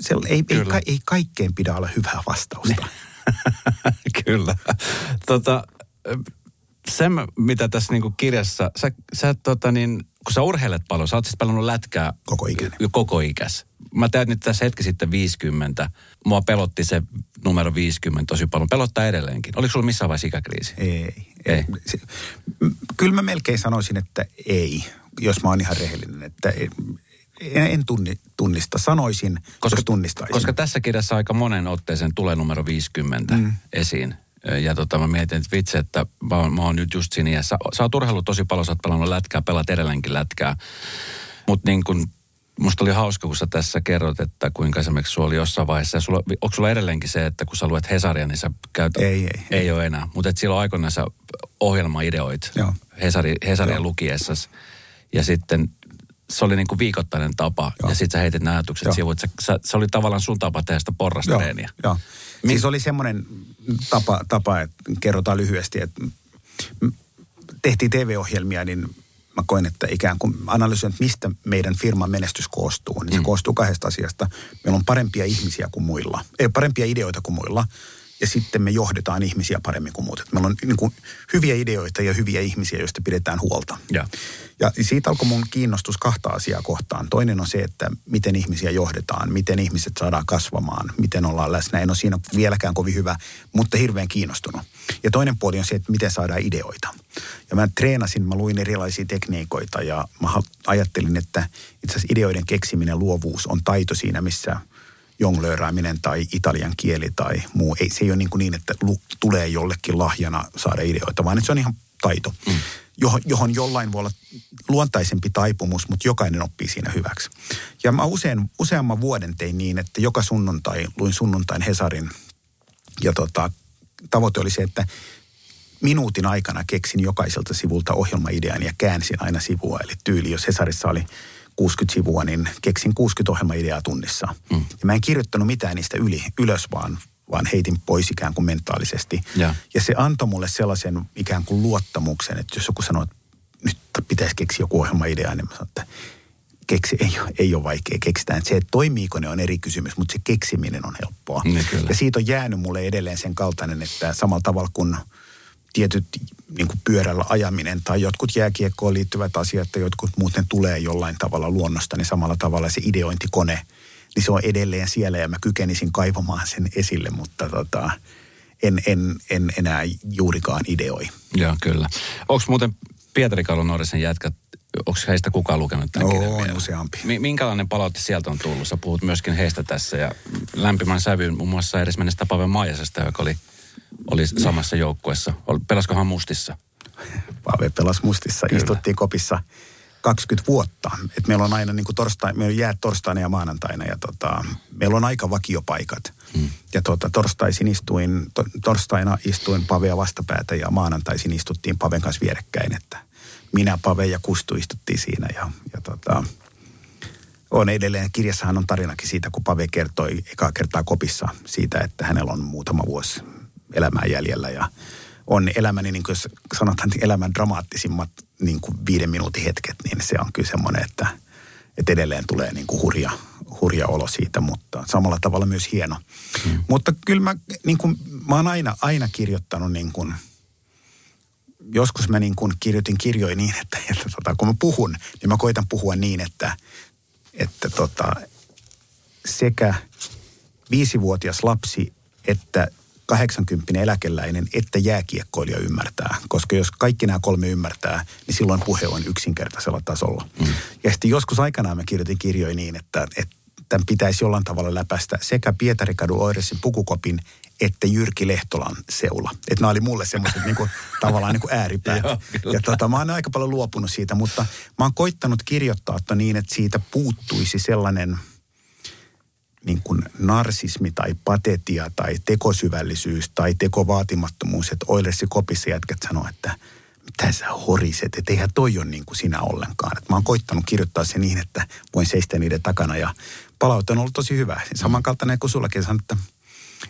se ei, ei, ka, ei kaikkeen pidä olla hyvää vastausta. Kyllä. Tota, se, mitä tässä niin kuin kirjassa, sä, sä tota niin, kun sä urheilet paljon, sä oot siis pelannut lätkää. Koko ikäinen. Koko ikäs. Mä nyt tässä hetki sitten 50. Mua pelotti se numero 50 tosi paljon. Pelottaa edelleenkin. Oliko sulla missään vaiheessa ikäkriisi? Ei. ei. Se, kyllä mä melkein sanoisin, että ei, jos mä oon ihan rehellinen. Että en tunni, tunnista. Sanoisin, koska tunnistaisin. Koska tässä kirjassa aika monen otteeseen tulee numero 50 mm. esiin. Ja tota, mä mietin, että vitsi, että mä oon, mä oon nyt just siinä iässä. Sä oot urheillut tosi paljon, sä oot pelannut lätkää, pelaat edelleenkin lätkää. Mutta niin kun, musta oli hauska, kun sä tässä kerrot, että kuinka esimerkiksi sulla oli jossain vaiheessa, sulla, onko sulla edelleenkin se, että kun sä luet Hesaria, niin sä käytät... Ei, ei. Ei ole enää. Mutta silloin aikoinaan sä ohjelmaideoit Joo. Hesari, Hesaria Joo. Ja sitten se oli niin kuin viikoittainen tapa. Joo. Ja sitten sä heitit nämä ajatukset sivuun. Se, se oli tavallaan sun tapa tehdä sitä porrastreeniä. Joo. Joo. Min... Siis oli semmoinen tapa, tapa, että kerrotaan lyhyesti, että tehtiin TV-ohjelmia, niin mä koen, että ikään kuin analysoin, että mistä meidän firman menestys koostuu. Niin se mm. koostuu kahdesta asiasta. Meillä on parempia ihmisiä kuin muilla, ei parempia ideoita kuin muilla. Ja sitten me johdetaan ihmisiä paremmin kuin muut. Meillä on niin kuin hyviä ideoita ja hyviä ihmisiä, joista pidetään huolta. Ja. Ja siitä alkoi mun kiinnostus kahta asiaa kohtaan. Toinen on se, että miten ihmisiä johdetaan, miten ihmiset saadaan kasvamaan, miten ollaan läsnä. En ole siinä vieläkään kovin hyvä, mutta hirveän kiinnostunut. Ja toinen puoli on se, että miten saadaan ideoita. Ja mä treenasin, mä luin erilaisia tekniikoita ja mä ajattelin, että itse asiassa ideoiden keksiminen, luovuus on taito siinä, missä jonglöörääminen tai italian kieli tai muu. Ei, se ei ole niin, kuin niin että lu, tulee jollekin lahjana saada ideoita, vaan että se on ihan taito. Mm johon, johon jollain voi olla luontaisempi taipumus, mutta jokainen oppii siinä hyväksi. Ja mä usein, useamman vuoden tein niin, että joka sunnuntai luin sunnuntain Hesarin ja tota, tavoite oli se, että minuutin aikana keksin jokaiselta sivulta ohjelmaidean ja käänsin aina sivua. Eli tyyli, jos Hesarissa oli 60 sivua, niin keksin 60 ohjelmaideaa tunnissa. Mm. Ja mä en kirjoittanut mitään niistä yli, ylös, vaan vaan heitin pois ikään kuin mentaalisesti. Ja, ja se antoi mulle sellaisen ikään kuin luottamuksen, että jos joku sanoo, että nyt pitäisi keksiä joku ohjelmaidea, niin mä sanon, että keksi, ei, ole, ei ole vaikea keksitään. Se, että toimiiko ne on eri kysymys, mutta se keksiminen on helppoa. Niin, ja siitä on jäänyt mulle edelleen sen kaltainen, että samalla tavalla kuin tietyt niin kuin pyörällä ajaminen tai jotkut jääkiekkoon liittyvät asiat tai jotkut muuten tulee jollain tavalla luonnosta, niin samalla tavalla se ideointikone – niin se on edelleen siellä ja mä kykenisin kaivamaan sen esille, mutta tota, en, en, en enää juurikaan ideoi. Joo, kyllä. Onko muuten Pietari Kallon Norisen jätkät, onko heistä kukaan lukenut tämän kirjan On vielä? useampi. Mi- minkälainen palaute sieltä on tullut? Sä puhut myöskin heistä tässä ja lämpimän sävyyn muun muassa edesmennestä Pave Maijasesta, joka oli, oli samassa joukkueessa. Ol- Pelaskohan mustissa? Pave pelasi mustissa, Kyllä. istuttiin kopissa 20 vuotta. Et meillä on aina niin kuin torstai, meillä on jäät torstaina ja maanantaina ja tota, meillä on aika vakiopaikat. Hmm. Ja tota, torstaisin istuin, to, torstaina istuin Pavea vastapäätä ja maanantaisin istuttiin Paven kanssa vierekkäin, että minä, Pave ja Kustu istuttiin siinä ja, ja tota, on edelleen, kirjassahan on tarinakin siitä, kun Pave kertoi ekaa kertaa kopissa siitä, että hänellä on muutama vuosi elämää jäljellä ja on elämäni, niin kuin sanotaan, elämän dramaattisimmat niin kuin viiden minuutin hetket, niin se on kyllä semmoinen, että, että edelleen tulee niin kuin hurja, hurja olo siitä, mutta samalla tavalla myös hieno. Hmm. Mutta kyllä mä, niin kuin, mä oon aina, aina kirjoittanut niin kuin, joskus mä niin kuin kirjoitin kirjoja niin, että, että tota, kun mä puhun, niin mä koitan puhua niin, että, että tota, sekä viisivuotias lapsi että 80 eläkeläinen että jääkiekkoilija ymmärtää. Koska jos kaikki nämä kolme ymmärtää, niin silloin puhe on yksinkertaisella tasolla. Mm. Ja sitten joskus aikanaan mä kirjoitin kirjoja niin, että, että tämän pitäisi jollain tavalla läpäistä sekä Pietarikadun Oiresin pukukopin että Jyrki Lehtolan seula. Että nämä oli mulle semmoiset niinku, tavallaan niinku ääripäät. Joo, kyllä. ja tota, mä oon aika paljon luopunut siitä, mutta mä oon koittanut kirjoittaa että niin, että siitä puuttuisi sellainen niin kuin narsismi tai patetia tai tekosyvällisyys tai tekovaatimattomuus, että Oilersi kopissa jätkät sanoo, että mitä sä horiset, että eihän toi ole niin kuin sinä ollenkaan. Et mä oon koittanut kirjoittaa se niin, että voin seistä niiden takana ja palaute on ollut tosi hyvä. Samankaltainen kuin sullakin sanoit, että,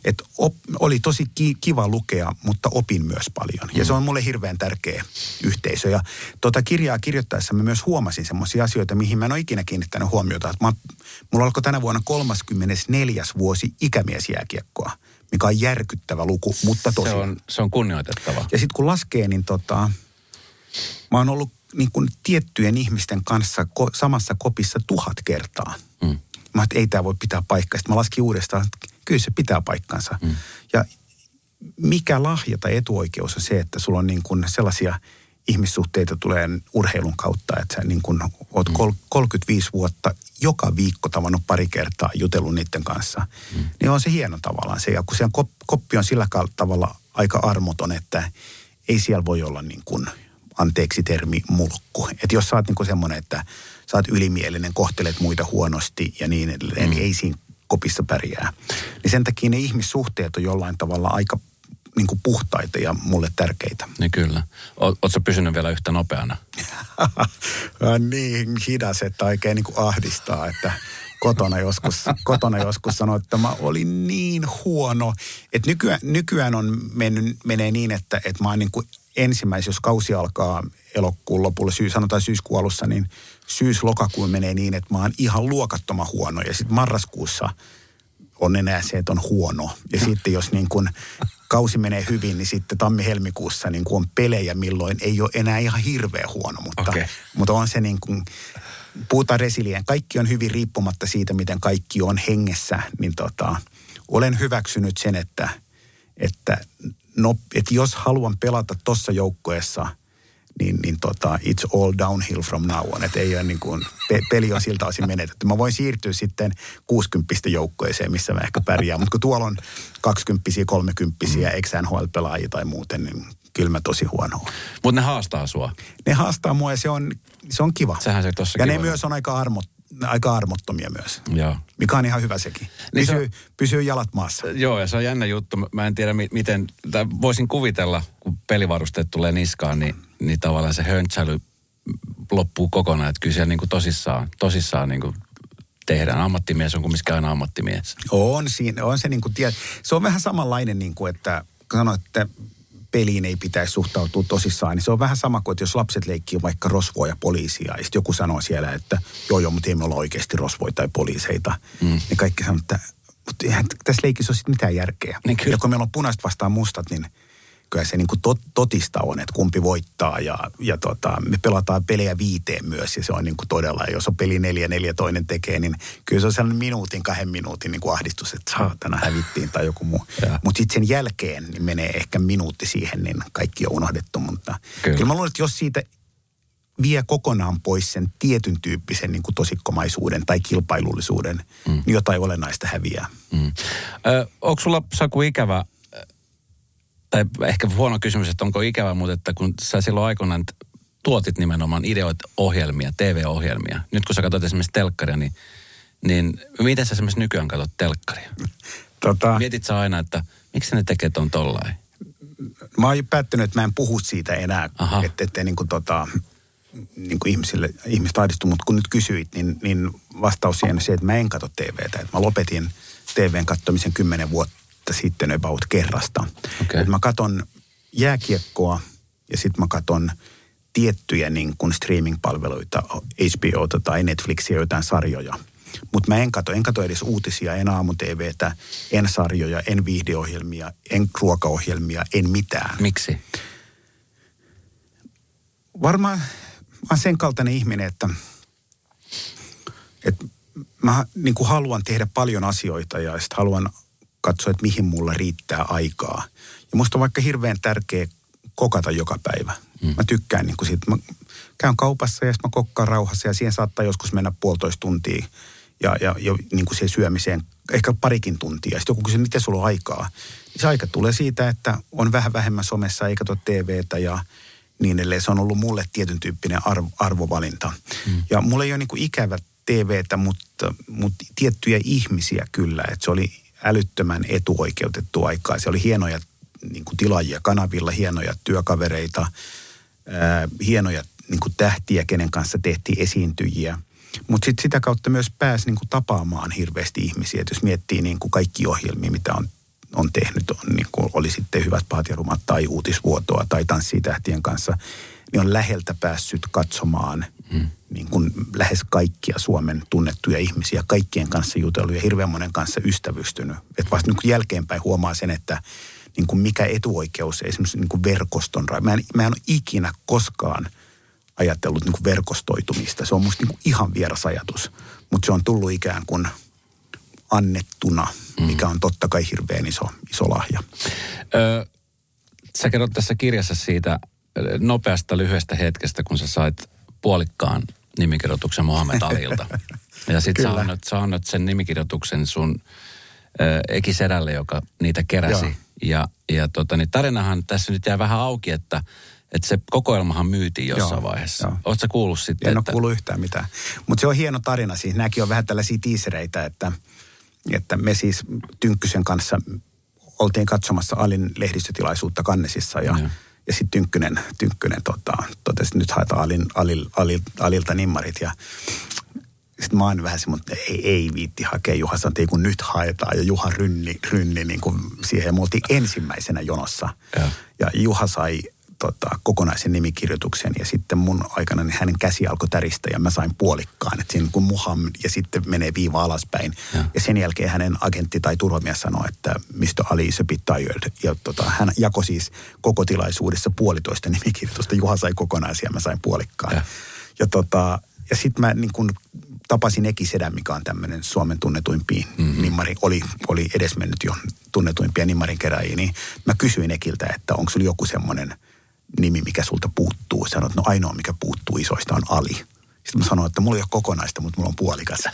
että op, oli tosi ki, kiva lukea, mutta opin myös paljon. Ja se on mulle hirveän tärkeä yhteisö. Ja tuota kirjaa kirjoittaessa mä myös huomasin semmoisia asioita, mihin mä en ole ikinä kiinnittänyt huomiota. Mä, mulla alkoi tänä vuonna 34. vuosi ikämiesjääkiekkoa, mikä on järkyttävä luku, mutta Se tosiaan. on, se on kunnioitettava. Ja sitten kun laskee, niin tota, mä oon ollut niin kuin tiettyjen ihmisten kanssa ko, samassa kopissa tuhat kertaa. Mm. Mä että ei tämä voi pitää paikkaa. Sitten mä laskin uudestaan, kyllä se pitää paikkansa. Mm. Ja mikä lahja tai etuoikeus on se, että sulla on niin kuin sellaisia ihmissuhteita tulee urheilun kautta, että sä niin kuin oot kol- 35 vuotta joka viikko tavannut pari kertaa, jutellut niiden kanssa. Mm. Niin on se hieno tavallaan se. Ja kun se kop- koppi on sillä tavalla aika armoton, että ei siellä voi olla niin kuin, anteeksi termi, mulkku. Että jos sä oot niin kuin semmoinen, että sä oot ylimielinen, kohtelet muita huonosti ja niin edelleen, mm. niin ei siinä kopissa pärjää. Niin sen takia ne ihmissuhteet on jollain tavalla aika niin kuin puhtaita ja mulle tärkeitä. Niin kyllä. Oletko pysynyt vielä yhtä nopeana? niin hidas, että oikein niin kuin ahdistaa, että kotona joskus, kotona joskus sanoi, että mä olin niin huono. Että nykyään, nykyään on mennyt, menee niin, että, että mä oon niin kuin ensimmäis, jos kausi alkaa elokuun lopulla, syy, sanotaan syyskuun alussa, niin syys-lokakuun menee niin, että mä oon ihan luokattoman huono. Ja sitten marraskuussa on enää se, että on huono. Ja sitten jos niin kuin kausi menee hyvin, niin sitten tammi-helmikuussa niin kuin on pelejä, milloin ei ole enää ihan hirveän huono. Mutta, Okei. mutta on se niin kuin, puhutaan resilien. Kaikki on hyvin riippumatta siitä, miten kaikki on hengessä. Niin tota, olen hyväksynyt sen, että, että, no, että jos haluan pelata tuossa joukkueessa, niin, niin tota, it's all downhill from now on. Että ei ole niin kuin, pe- peli on siltä osin menetetty. Mä voin siirtyä sitten 60 joukkueeseen, missä mä ehkä pärjään. Mutta kun tuolla on 20 30 mm. ex-NHL-pelaajia tai muuten, niin kyllä mä tosi huono. Mutta ne haastaa sua. Ne haastaa mua ja se on, se on kiva. Sehän se tossa ja ne kiva. myös on aika, armot, aika armottomia myös. Joo. Mikä on ihan hyvä sekin. Niin se Pysyy, on- pysyy jalat maassa. Joo, ja se on jännä juttu. Mä- en tiedä, mi- miten, tai voisin kuvitella, kun pelivarusteet tulee niskaan, niin, niin tavallaan se höntsäily loppuu kokonaan. Että kyllä siellä niin kuin tosissaan, tosissaan niin kuin tehdään. Ammattimies on kumminkin aina ammattimies. On, siinä, on se niin kuin, tie, se on vähän samanlainen niin kuin, että sanoit, että peliin ei pitäisi suhtautua tosissaan, niin se on vähän sama kuin, että jos lapset leikkii vaikka rosvoja ja poliisia, ja sitten joku sanoo siellä, että joo joo, mutta ei me olla oikeasti rosvoja tai poliiseita, mm. niin kaikki sanoo, että mutta eihän tässä leikissä ole sit mitään järkeä. Niin kyllä. ja kun meillä on punaiset vastaan mustat, niin kyllä se niin kuin tot, totista on, että kumpi voittaa ja, ja tota, me pelataan pelejä viiteen myös ja se on niin kuin todella, jos on peli neljä, neljä toinen tekee, niin kyllä se on sellainen minuutin, kahden minuutin niin kuin ahdistus, että saatana hävittiin tai joku muu. Mutta sitten sen jälkeen niin menee ehkä minuutti siihen, niin kaikki on unohdettu, mutta kyllä, kyllä mä luulen, että jos siitä vie kokonaan pois sen tietyn tyyppisen niin kuin tosikkomaisuuden tai kilpailullisuuden, mm. niin jotain olennaista häviää. Mm. Ö, onko sulla, Saku, ikävä, tai ehkä huono kysymys, että onko ikävä, mutta että kun sä silloin aikoinaan tuotit nimenomaan ideoit ohjelmia, TV-ohjelmia. Nyt kun sä katsot esimerkiksi telkkaria, niin, niin miten sä esimerkiksi nykyään katsot telkkaria? Tota... Mietit sä aina, että miksi ne tekee ton tollain? Mä oon päättänyt, että mä en puhu siitä enää, että, että niin kuin tota, niin kuin ihmisille, ihmistä ahdistu, mutta kun nyt kysyit, niin, niin vastaus siihen on se, että mä en katso TVtä. Että mä lopetin TVn kattomisen kymmenen vuotta sitten about kerrasta. Okay. Että mä katon jääkiekkoa ja sitten mä katon tiettyjä niin kuin streaming-palveluita, HBOta tai Netflixiä, jotain sarjoja. Mutta mä en katso, en katso edes uutisia, en aamu TVtä, en sarjoja, en viihdeohjelmia, en ruokaohjelmia, en mitään. Miksi? Varmaan oon sen kaltainen ihminen, että, että mä niin kuin haluan tehdä paljon asioita ja sitten haluan katsoa, että mihin mulla riittää aikaa. Ja musta on vaikka hirveän tärkeä kokata joka päivä. Mm. Mä tykkään niin kuin siitä. Mä käyn kaupassa ja sitten mä kokkaan rauhassa ja siihen saattaa joskus mennä puolitoista tuntia ja, ja, ja niin kuin siihen syömiseen ehkä parikin tuntia. Sitten joku kysyy, miten sulla on aikaa? Niin se aika tulee siitä, että on vähän vähemmän somessa, eikä tuo TVtä ja niin edelleen. Se on ollut mulle tietyn tyyppinen arvo, arvovalinta. Mm. Ja mulla ei ole niin kuin ikävä TVtä, mutta, mutta tiettyjä ihmisiä kyllä. Että se oli älyttömän etuoikeutettu aikaa. Se oli hienoja niin kuin tilaajia kanavilla, hienoja työkavereita, ää, hienoja niin kuin tähtiä, kenen kanssa tehtiin esiintyjiä. Mutta sitten sitä kautta myös pääsi niin kuin tapaamaan hirveästi ihmisiä. Et jos miettii niin kuin kaikki ohjelmia, mitä on on tehnyt, on, niin kuin oli sitten Hyvät pahat ja rumat tai Uutisvuotoa tai Tanssii tähtien kanssa, niin on läheltä päässyt katsomaan mm. niin kuin lähes kaikkia Suomen tunnettuja ihmisiä, kaikkien kanssa jutellut ja hirveän monen kanssa ystävystynyt. Että vasta niin kuin jälkeenpäin huomaa sen, että niin kuin mikä etuoikeus esimerkiksi niin kuin verkoston, mä en, mä en ole ikinä koskaan ajatellut niin kuin verkostoitumista. Se on musta niin kuin ihan vieras ajatus, mutta se on tullut ikään kuin – annettuna, mikä on totta kai hirveän iso, iso lahja. Öö, sä kerrot tässä kirjassa siitä nopeasta lyhyestä hetkestä, kun sä sait puolikkaan nimikirjoituksen Mohamed Alilta. ja sit sä annat, sä annat sen nimikirjoituksen sun ö, ekisedälle, joka niitä keräsi. Joo. Ja, ja tota, niin tarinahan tässä nyt jää vähän auki, että että se kokoelmahan myytiin jossain joo, vaiheessa. Oletko kuullut sitten? En että... ole kuullut yhtään mitään. Mutta se on hieno tarina. Siis nämäkin on vähän tällaisia tiisereitä, että – että me siis Tynkkysen kanssa oltiin katsomassa Alin lehdistötilaisuutta Kannesissa ja, ja. Ja sitten Tynkkynen, Tynkkynen tota, totesi, että nyt haetaan Alin, Alil, Alil, Alilta nimmarit ja sitten mä oon vähän semmoinen, että ei, ei viitti hakea. Juha sanoi, kun nyt haetaan. Ja Juha rynni, rynni niin kuin siihen. Ja me oltiin ensimmäisenä jonossa. Ja, ja Juha sai tota, kokonaisen nimikirjoituksen ja sitten mun aikana niin hänen käsi alkoi täristä ja mä sain puolikkaan. Että siinä kun Muham ja sitten menee viiva alaspäin. Ja. ja sen jälkeen hänen agentti tai turvamies sanoi, että Mr. Ali is a bit tired. Ja tota, hän jakoi siis koko tilaisuudessa puolitoista nimikirjoitusta. Juha sai kokonaisia ja mä sain puolikkaan. Ja, ja, tota, ja sitten mä niin kun tapasin Eki Sedän, mikä on tämmöinen Suomen tunnetuimpia mm-hmm. nimmari, oli, oli edesmennyt jo tunnetuimpia nimmarin keräjiä, niin mä kysyin Ekiltä, että onko sulla joku semmoinen – nimi, mikä sulta puuttuu. Sanoit, no ainoa, mikä puuttuu isoista on Ali. Sitten mä sanoin, että mulla ei ole kokonaista, mutta mulla on puolikas.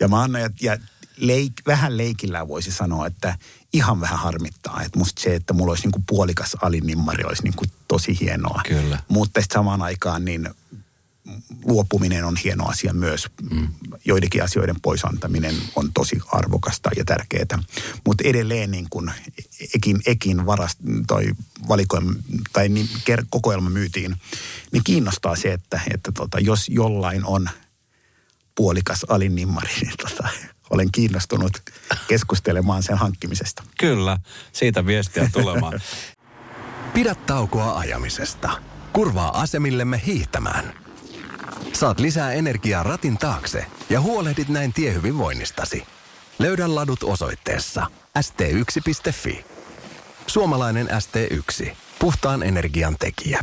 Ja mä annoin, ja leik, vähän leikillä voisi sanoa, että ihan vähän harmittaa. Että musta se, että mulla olisi niinku puolikas alinimmari olisi niinku tosi hienoa. Kyllä. Mutta samaan aikaan niin luopuminen on hieno asia myös. Mm. Joidenkin asioiden poisantaminen on tosi arvokasta ja tärkeää. Mutta edelleen niin kun ekin, ekin varast, toi valikoima, tai niin, kokoelma myytiin, niin kiinnostaa se, että, että tota, jos jollain on puolikas alinimmari, niin tota, olen kiinnostunut keskustelemaan sen hankkimisesta. Kyllä, siitä viestiä tulemaan. Pidä taukoa ajamisesta. Kurvaa asemillemme hiihtämään. Saat lisää energiaa ratin taakse ja huolehdit näin tiehyvinvoinnistasi. Löydä ladut osoitteessa st1.fi. Suomalainen ST1. Puhtaan energian tekijä.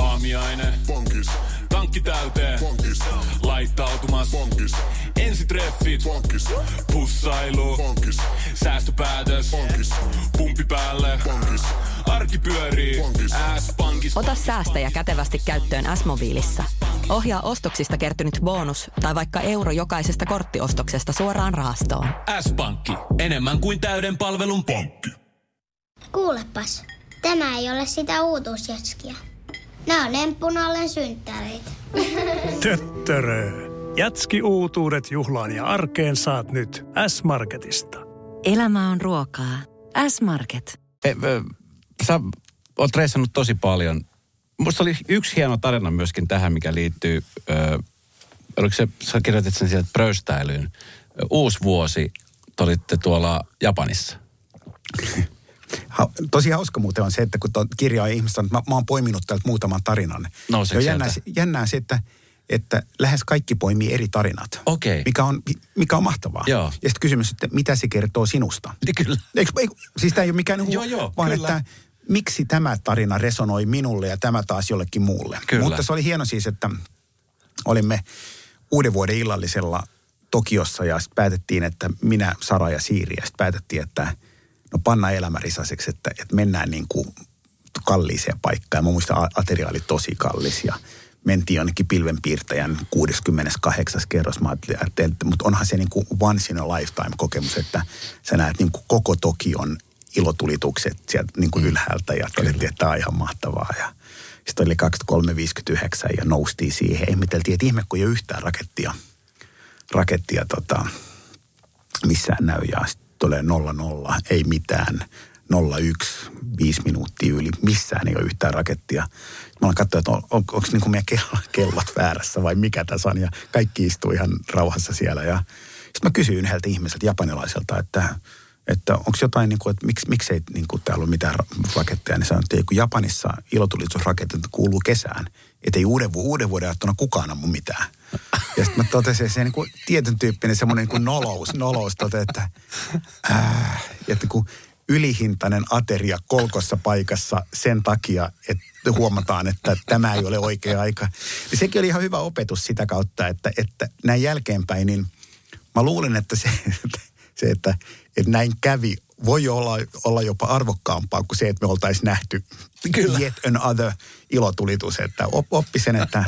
Aamiaine. Bonkis. Tankki täyteen. Bonkis. Laittautumas. Bonkis. Ensitreffit. Bonkis. Pussailu. Bonkis. Säästöpäätös. Bonkis. Pumpi päälle. Bonkis. Arki pyörii. Bonkis. S-pankis. Ota säästäjä kätevästi käyttöön S-mobiilissa. Ohjaa ostoksista kertynyt bonus tai vaikka euro jokaisesta korttiostoksesta suoraan rahastoon. S-pankki. Enemmän kuin täyden palvelun pankki. Kuulepas, tämä ei ole sitä uutuusjatskia. Nämä on emppunallen synttäreitä. Töttörö. Jatski uutuudet juhlaan ja arkeen saat nyt S-Marketista. Elämä on ruokaa. S-Market. E, ö, sä oot reissannut tosi paljon. Musta oli yksi hieno tarina myöskin tähän, mikä liittyy, ö, oliko se, sä kirjoitit sen sieltä pröystäilyyn. Uusi vuosi, te olitte tuolla Japanissa. Ha, tosi hauska muuten on se, että kun tuon kirjaa ihmistä on, mä, mä oon poiminut täältä muutaman tarinan. Nouseeko Ja jännää, jännää se, että, että lähes kaikki poimii eri tarinat. Okei. Mikä on, mikä on mahtavaa. Joo. Ja sitten kysymys, että mitä se kertoo sinusta? Kyllä. Eikö, eikö, siis tämä ei ole mikään huo, Joo, joo, vaan kyllä. että miksi tämä tarina resonoi minulle ja tämä taas jollekin muulle. Kyllä. Mutta se oli hieno siis, että olimme uuden vuoden illallisella Tokiossa ja sitten päätettiin, että minä, Sara ja Siiri, ja sitten päätettiin, että no panna elämä risaiseksi, että, että mennään niin kuin kalliiseen paikkaan. Ja mä muistan, ateria oli tosi kallis ja mentiin jonnekin pilvenpiirtäjän 68. kerros. Mä ajattelin, että, mutta onhan se niin kuin once in a lifetime kokemus, että sä näet niin kuin koko Tokion ilotulitukset sieltä niin kuin ylhäältä ja todettiin, että tämä on ihan mahtavaa. Ja sitten oli 2359 ja noustiin siihen. Ihmeteltiin, että ihme, kun ei ole yhtään rakettia, rakettia tota, missään näy. Ja sitten tulee 00, ei mitään. 01, viisi minuuttia yli, missään ei ole yhtään rakettia. Mä olen katsonut, että on, on, onko niin meidän kello- kellot väärässä vai mikä tässä on. Ja kaikki istuu ihan rauhassa siellä. Ja sitten mä kysyin yhdeltä ihmiseltä, japanilaiselta, että, että onko jotain, niin kuin, että miksi, miksei niin kuin täällä ole mitään ra- raketteja. Niin sanottiin, että Japanissa ilotulitusraketit kuuluu kesään, että ei uuden, uuden vuoden aattona kukaan ammu mitään. Ja sitten mä totesin, että se niin kuin tietyn tyyppinen semmoinen niin kuin nolous, nolous tote, että, äh, että kun ylihintainen ateria kolkossa paikassa sen takia, että huomataan, että tämä ei ole oikea aika. Ja sekin oli ihan hyvä opetus sitä kautta, että, että näin jälkeenpäin, niin mä luulen, että se, se että, että näin kävi, voi olla, olla jopa arvokkaampaa kuin se, että me oltaisiin nähty Kyllä. yet another ilotulitus. Että op, oppi sen, että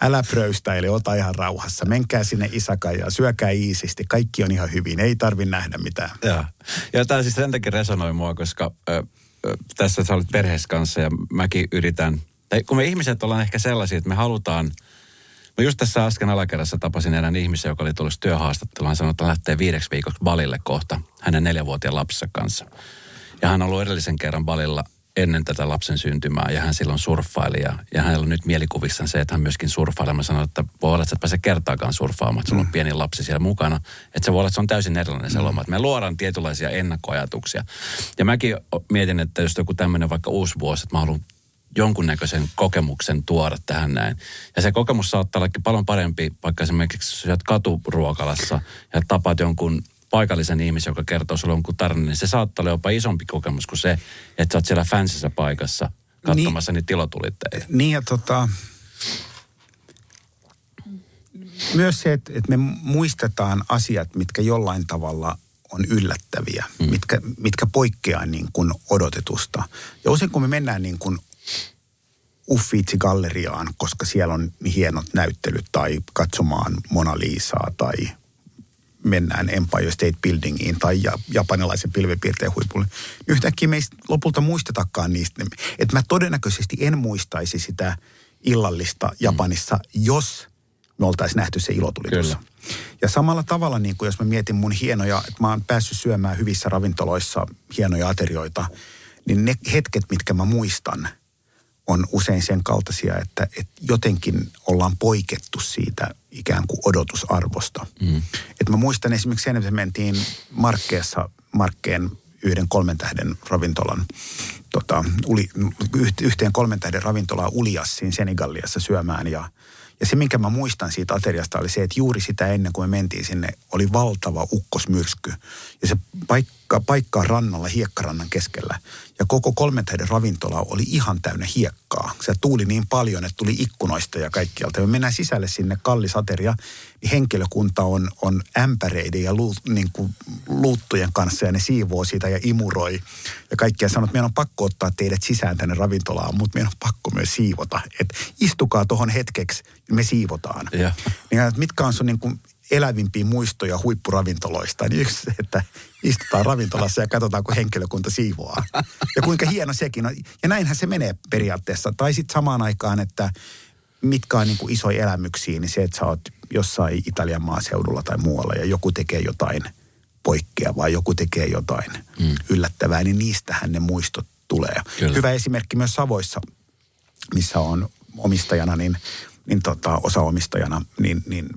älä pröystäile, ota ihan rauhassa. Menkää sinne Isakajaan, syökää iisisti, kaikki on ihan hyvin, ei tarvi nähdä mitään. Joo. Ja tämä siis sen takia resonoi mua, koska ö, ö, tässä sä olet perheessä kanssa ja mäkin yritän, tai kun me ihmiset ollaan ehkä sellaisia, että me halutaan, no just tässä äsken alakerrassa tapasin erään ihmisen, joka oli tullut työhaastatteluun. Hän sanoi, että lähtee viideksi viikoksi balille kohta hänen neljävuotiaan lapsensa kanssa. Ja hän on ollut edellisen kerran balilla ennen tätä lapsen syntymää ja hän silloin surffaili ja, ja hänellä on nyt mielikuvissaan se, että hän myöskin surffailee. Mä sanoin, että voi olla, että sä et pääse kertaakaan surffaamaan, että sulla on pieni lapsi siellä mukana. Että se voi olla, että se on täysin erilainen se loma. Että me luodaan tietynlaisia ennakkoajatuksia. Ja mäkin mietin, että jos joku tämmöinen vaikka uusi vuosi, että mä haluan jonkunnäköisen kokemuksen tuoda tähän näin. Ja se kokemus saattaa ollakin paljon parempi, vaikka esimerkiksi jos olet katuruokalassa ja tapaat jonkun paikallisen ihmisen, joka kertoo sulle jonkun tarinan, niin se saattaa olla jopa isompi kokemus kuin se, että sä oot siellä fansissä paikassa katsomassa niin. niitä ilotulitteita. Niin ja tota, myös se, että, että me muistetaan asiat, mitkä jollain tavalla on yllättäviä, mm. mitkä, mitkä poikkeaa niin kuin odotetusta. Ja usein kun me mennään niin kuin Uffizi-galleriaan, koska siellä on hienot näyttelyt, tai katsomaan Mona Lisaa, tai mennään Empire State Buildingiin tai ja- japanilaisen pilvenpiirteen huipulle, yhtäkkiä me ei lopulta muistetakaan niistä. Että mä todennäköisesti en muistaisi sitä illallista Japanissa, mm. jos me oltaisiin nähty se ilotulitus. Kyllä. Ja samalla tavalla, niin kuin jos mä mietin mun hienoja, että mä oon päässyt syömään hyvissä ravintoloissa hienoja aterioita, niin ne hetket, mitkä mä muistan, on usein sen kaltaisia, että, että jotenkin ollaan poikettu siitä ikään kuin odotusarvosta. Mm. Että mä muistan esimerkiksi sen, että me mentiin Markkeessa, Markkeen yhden kolmen tähden ravintolan, tota, uli, yht- yhteen kolmen tähden ravintolaa Uliassiin Senegaliassa syömään ja ja se, minkä mä muistan siitä ateriasta, oli se, että juuri sitä ennen kuin me mentiin sinne, oli valtava ukkosmyrsky. Ja se paik- ka- paikkaa rannalla hiekkarannan keskellä. Ja koko kolmen tähden ravintola oli ihan täynnä hiekkaa. Se tuuli niin paljon, että tuli ikkunoista ja kaikkialta. Me mennään sisälle sinne kallisateria, niin henkilökunta on, on ämpäreiden ja luut, niin kuin luuttujen kanssa ja ne siivoo siitä ja imuroi. Ja kaikkia sanoo, että meidän on pakko ottaa teidät sisään tänne ravintolaan, mutta meidän on pakko myös siivota. Että istukaa tuohon hetkeksi, me siivotaan. Ja. Niin, että mitkä on sun niin kuin elävimpiä muistoja huippuravintoloista, niin yksi että istutaan ravintolassa ja katsotaan, kun henkilökunta siivoaa. Ja kuinka hieno sekin on. Ja näinhän se menee periaatteessa. Tai sitten samaan aikaan, että mitkä on niin kuin isoja elämyksiä, niin se, että sä oot jossain Italian maaseudulla tai muualla ja joku tekee jotain poikkeavaa, joku tekee jotain mm. yllättävää, niin niistähän ne muistot tulee. Kyllä. Hyvä esimerkki myös Savoissa, missä on omistajana, niin, niin tota, osaomistajana, niin, niin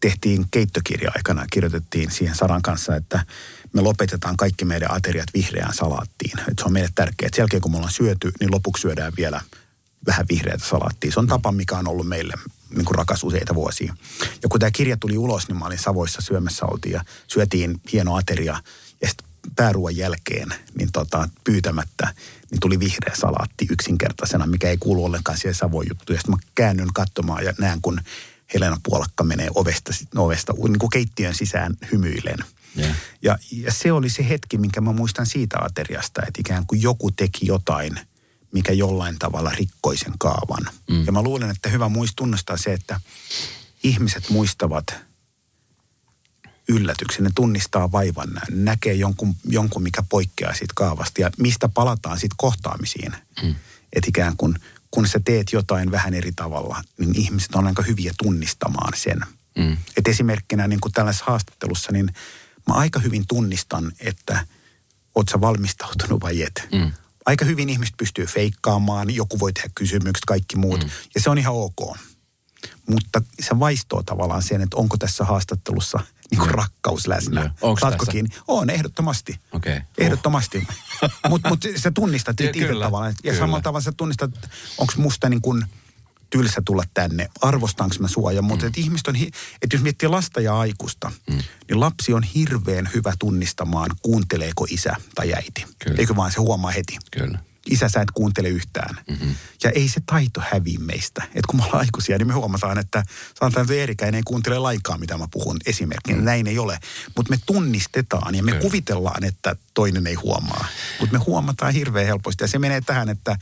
tehtiin keittokirja aikana, kirjoitettiin siihen Saran kanssa, että me lopetetaan kaikki meidän ateriat vihreään salaattiin. Et se on meille tärkeää, että sen jälkeen kun me ollaan syöty, niin lopuksi syödään vielä vähän vihreätä salaattia. Se on tapa, mikä on ollut meille niin kuin rakas useita vuosia. Ja kun tämä kirja tuli ulos, niin mä olin Savoissa syömässä oltiin ja syötiin hieno ateria. Ja sitten pääruoan jälkeen, niin tota, pyytämättä, niin tuli vihreä salaatti yksinkertaisena, mikä ei kuulu ollenkaan siihen Savon juttuun. Ja sitten mä käännyn katsomaan ja näen, kun Helena Puolakka menee ovesta, ovesta niin kuin keittiön sisään hymyillen. Yeah. Ja, ja se oli se hetki, minkä mä muistan siitä ateriasta, että ikään kuin joku teki jotain, mikä jollain tavalla rikkoi sen kaavan. Mm. Ja mä luulen, että hyvä muist tunnustaa se, että ihmiset muistavat yllätyksen, ne tunnistaa vaivan, näkee jonkun, jonkun mikä poikkeaa siitä kaavasta ja mistä palataan sitten kohtaamisiin. Mm. Että ikään kuin kun sä teet jotain vähän eri tavalla, niin ihmiset on aika hyviä tunnistamaan sen. Mm. Et esimerkkinä niin kuin tällaisessa haastattelussa, niin mä aika hyvin tunnistan, että oot sä valmistautunut vai et. Mm. Aika hyvin ihmiset pystyy feikkaamaan, joku voi tehdä kysymykset, kaikki muut, mm. ja se on ihan ok. Mutta se vaistoo tavallaan sen, että onko tässä haastattelussa niin kuin rakkaus läsnä. Onko Saatko tässä? kiinni? On, ehdottomasti. Okei. Ehdottomasti. Mutta mut sä tunnistat itse tavallaan. Ja kyllä. samalla tavalla sä tunnistat, onko musta niin kuin tylsä tulla tänne, arvostanko mä sua. Ja mutta mm. ihmiset on, hi- että jos miettii lasta ja aikuista, mm. niin lapsi on hirveän hyvä tunnistamaan, kuunteleeko isä tai äiti. Kyllä. Eikö vaan se huomaa heti. Kyllä. Isä sä et kuuntele yhtään. Mm-hmm. Ja ei se taito häviä meistä. Et kun me ollaan aikuisia, niin me huomataan, että sanotaan, että Eerikäinen ei kuuntele lainkaan, mitä mä puhun esimerkkinä. Mm. Näin ei ole. Mutta me tunnistetaan ja me Kyllä. kuvitellaan, että toinen ei huomaa. Mutta me huomataan hirveän helposti. Ja se menee tähän, että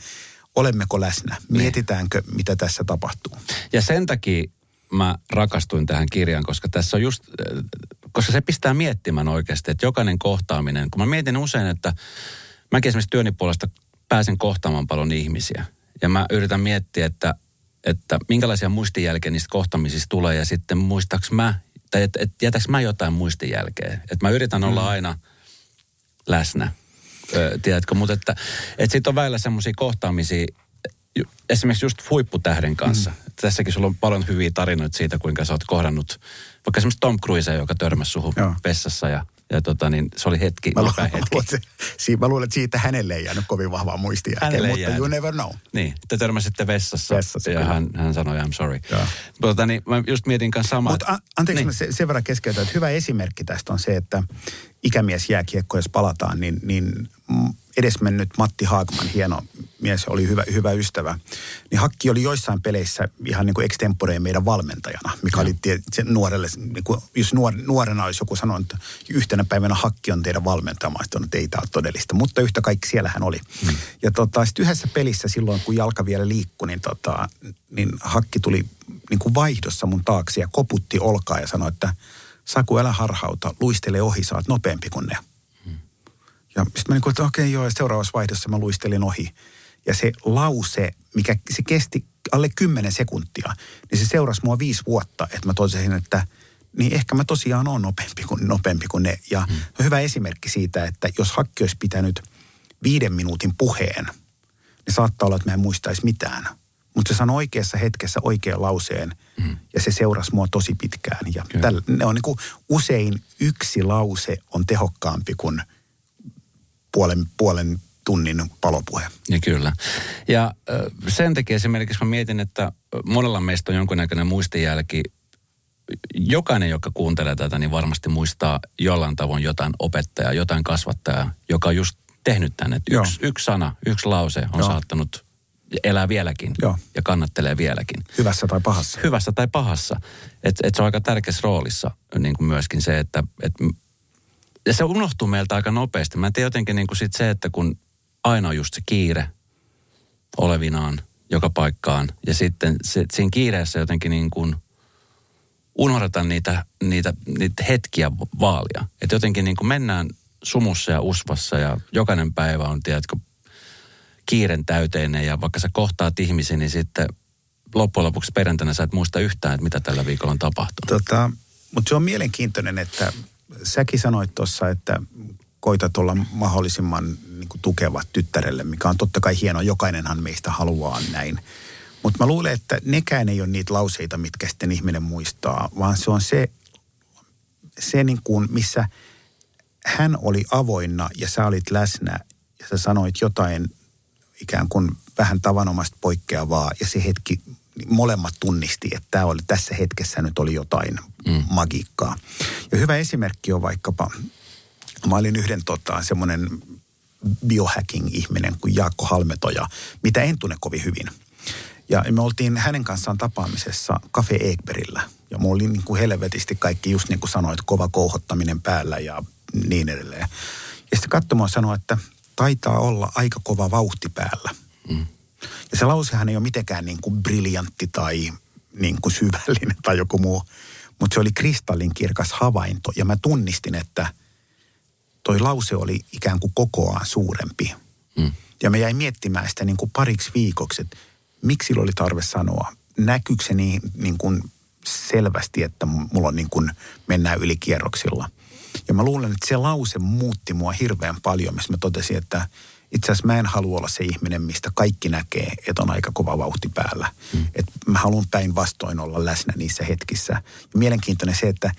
olemmeko läsnä? Mietitäänkö, mitä tässä tapahtuu? Ja sen takia mä rakastuin tähän kirjaan, koska tässä on just, äh, koska se pistää miettimään oikeasti, että jokainen kohtaaminen, kun mä mietin usein, että mäkin esimerkiksi työni puolesta pääsen kohtaamaan paljon ihmisiä. Ja mä yritän miettiä, että, että minkälaisia muistijälkeä niistä kohtaamisista tulee ja sitten muistaaks mä, tai että et jätäks mä jotain muistijälkeä. Että mä yritän olla aina läsnä, ö, tiedätkö, mutta että, että sitten on välillä semmoisia kohtaamisia, esimerkiksi just huipputähden kanssa. Mm. Tässäkin sulla on paljon hyviä tarinoita siitä, kuinka sä oot kohdannut vaikka esimerkiksi Tom Cruise, joka törmäsi suhun Joo. vessassa ja, ja tota, niin, se oli hetki, Mä, lu- nopea mä, hetki. luulen, si- mä luulen, että siitä hänelle ei jäänyt kovin vahvaa muistia. Hänelle mutta jäänyt. you never know. Niin, te törmäsitte vessassa, Vessassa, ja kyllä. hän, hän sanoi I'm sorry. Joo. Tota, niin, mä just mietin kanssa samaa. Mutta anteeksi, niin. se, sen verran keskeytän, että hyvä esimerkki tästä on se, että ikämies jääkiekko, jos palataan, niin, niin edesmennyt Matti Haagman, hieno mies, oli hyvä, hyvä ystävä. Niin Hakki oli joissain peleissä ihan niin kuin extemporeen meidän valmentajana, mikä oli tie, se nuorelle, niin kuin, jos nuor, nuorena olisi joku sanonut, että yhtenä päivänä Hakki on teidän valmentaja, mä olisin sanonut, että ei tämä ole todellista. Mutta yhtä kaikki siellä hän oli. Hmm. Ja tota, sitten yhdessä pelissä silloin, kun jalka vielä liikkui, niin, tota, niin Hakki tuli niin kuin vaihdossa mun taakse ja koputti olkaa ja sanoi, että Saku, älä harhauta, luistele ohi, saat nopeampi kuin ne. Ja sitten mä niin kuin, että okei joo, ja seuraavassa vaihdossa mä luistelin ohi. Ja se lause, mikä se kesti alle 10 sekuntia, niin se seurasi mua viisi vuotta, että mä totesin, että niin ehkä mä tosiaan on nopeampi kuin, nopeampi kuin ne. Ja hmm. hyvä esimerkki siitä, että jos Hakki olisi pitänyt viiden minuutin puheen, niin saattaa olla, että mä en muistaisi mitään. Mutta se sanoi oikeassa hetkessä oikean lauseen mm. ja se seurasi mua tosi pitkään. Ja täl, ne on niin kuin, usein yksi lause on tehokkaampi kuin puolen, puolen tunnin palopuhe. Ja kyllä. Ja sen takia esimerkiksi mä mietin, että monella meistä on jonkunnäköinen muistijälki jokainen, joka kuuntelee tätä, niin varmasti muistaa jollain tavoin jotain opettajaa, jotain kasvattajaa, joka on just tehnyt tänne. Joo. yksi, yksi sana, yksi lause on Joo. saattanut elää vieläkin Joo. ja kannattelee vieläkin. Hyvässä tai pahassa. Hyvässä tai pahassa. Että et se on aika tärkeässä roolissa niin kuin myöskin se, että et, ja se unohtuu meiltä aika nopeasti. Mä en tiedä jotenkin niin kuin sit se, että kun aina on just se kiire olevinaan joka paikkaan. Ja sitten se, siinä kiireessä jotenkin niin kuin unohdetaan niitä, niitä, niitä hetkiä vaalia. Että jotenkin niin kuin mennään sumussa ja usvassa ja jokainen päivä on, tiedätkö, kiiren täyteinen ja vaikka sä kohtaat ihmisiä, niin sitten loppujen lopuksi perjantaina sä et muista yhtään, että mitä tällä viikolla on tapahtunut. Tota, mutta se on mielenkiintoinen, että säkin sanoit tuossa, että koitat olla mahdollisimman niin kuin, tukeva tyttärelle, mikä on totta kai hienoa. Jokainenhan meistä haluaa näin. Mutta mä luulen, että nekään ei ole niitä lauseita, mitkä sitten ihminen muistaa, vaan se on se, se niin kuin, missä hän oli avoinna ja sä olit läsnä ja sä sanoit jotain ikään kuin vähän tavanomaista poikkeavaa ja se hetki, molemmat tunnisti, että tämä oli, tässä hetkessä nyt oli jotain mm. magiikkaa. Ja hyvä esimerkki on vaikkapa, mä olin yhden tota, semmoinen biohacking-ihminen kuin Jaakko Halmetoja, mitä en tunne kovin hyvin. Ja me oltiin hänen kanssaan tapaamisessa Cafe Ekberillä. Ja mulla oli niin kuin helvetisti kaikki, just niin kuin sanoit, kova kouhottaminen päällä ja niin edelleen. Ja sitten katsomaan sanoi, että taitaa olla aika kova vauhti päällä. Mm. Ja se lausehan ei ole mitenkään niin kuin briljantti tai niin kuin syvällinen tai joku muu. Mutta se oli kristallinkirkas havainto. Ja mä tunnistin, että toi lause oli ikään kuin kokoaan suurempi. Mm. Ja me jäin miettimään sitä niin kuin pariksi viikoksi, että miksi sillä oli tarve sanoa. Näkyykö se niin, niin kuin selvästi, että mulla on niin kuin mennään yli kierroksilla. Ja mä luulen, että se lause muutti mua hirveän paljon, missä mä totesin, että itse asiassa mä en halua olla se ihminen, mistä kaikki näkee, että on aika kova vauhti päällä. Mm. Että mä haluan päinvastoin olla läsnä niissä hetkissä. Ja mielenkiintoinen se, että,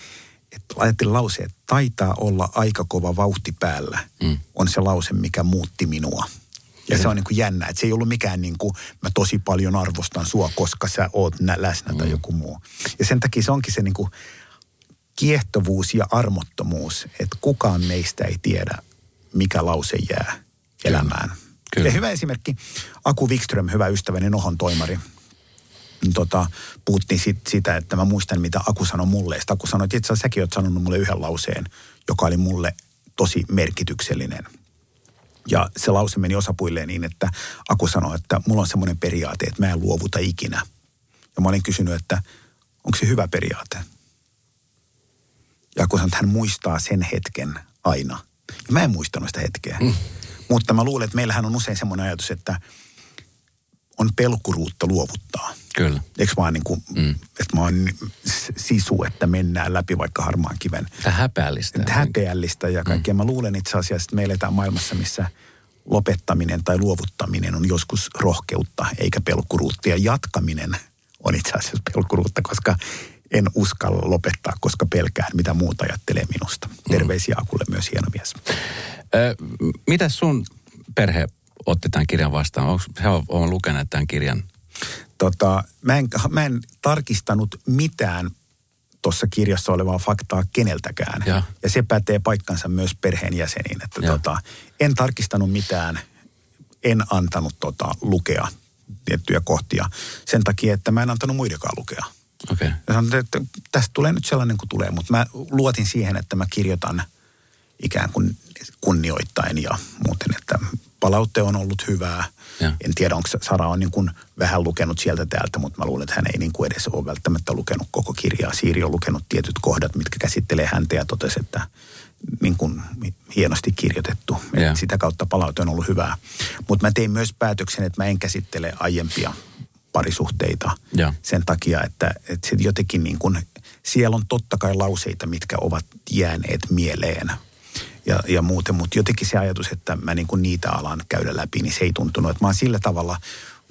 että ajattelin lause, että taitaa olla aika kova vauhti päällä, mm. on se lause, mikä muutti minua. Ja se on niin kuin jännä, että se ei ollut mikään niin kuin, mä tosi paljon arvostan sua, koska sä oot nä- läsnä tai joku muu. Ja sen takia se onkin se niin kuin kiehtovuus ja armottomuus, että kukaan meistä ei tiedä, mikä lause jää elämään. Kyllä. Ja hyvä esimerkki, Aku Wikström, hyvä ystäväni, Nohon toimari, tota, puhuttiin sit, sitä, että mä muistan, mitä Aku sanoi mulle. Sitten Aku sanoi, että itse asiassa säkin oot sanonut mulle yhden lauseen, joka oli mulle tosi merkityksellinen. Ja se lause meni osapuilleen niin, että Aku sanoi, että mulla on semmoinen periaate, että mä en luovuta ikinä. Ja mä olin kysynyt, että onko se hyvä periaate? Ja Aku sanoi, että hän muistaa sen hetken aina. Ja mä en muistanut sitä hetkeä. Mm. Mutta mä luulen, että meillähän on usein semmoinen ajatus, että on pelkuruutta luovuttaa. Kyllä. Eikö vaan niin kuin, mm. että mä oon sisu, että mennään läpi vaikka harmaan kiven. Tämä häpeällistä. Että häpeällistä ja kaikkea. Mm. Mä luulen itse asiassa, että me eletään maailmassa, missä lopettaminen tai luovuttaminen on joskus rohkeutta eikä pelkuruutta. Ja jatkaminen on itse asiassa pelkuruutta, koska en uskalla lopettaa, koska pelkään, mitä muuta ajattelee minusta. Terveisiä Akulle myös hieno mies. Ö, mitä sun perhe otti tämän kirjan vastaan? Onko he on, on lukeneet tämän kirjan? Tota, mä, en, mä en tarkistanut mitään tuossa kirjassa olevaa faktaa keneltäkään. Ja. ja se pätee paikkansa myös perheenjäseniin. Että Ja. tota, en tarkistanut mitään, en antanut tota, lukea tiettyjä kohtia sen takia, että mä en antanut muidenkaan lukea. Okay. Ja sanoin, että tästä tulee nyt sellainen kuin tulee, mutta mä luotin siihen, että mä kirjoitan ikään kuin kunnioittain ja muuten, että palaute on ollut hyvää. Ja. En tiedä, onko Sara on niin kuin vähän lukenut sieltä täältä, mutta mä luulen, että hän ei niin kuin edes ole välttämättä lukenut koko kirjaa. Siiri on lukenut tietyt kohdat, mitkä käsittelee häntä ja totesi, että niin kuin hienosti kirjoitettu. Ja. Sitä kautta palaute on ollut hyvää. Mutta mä tein myös päätöksen, että mä en käsittele aiempia parisuhteita Ja. sen takia, että, että se jotenkin niin kuin, siellä on totta kai lauseita, mitkä ovat jääneet mieleen ja, ja muuten, mutta jotenkin se ajatus, että mä niin kuin niitä alan käydä läpi, niin se ei tuntunut, että mä oon sillä tavalla,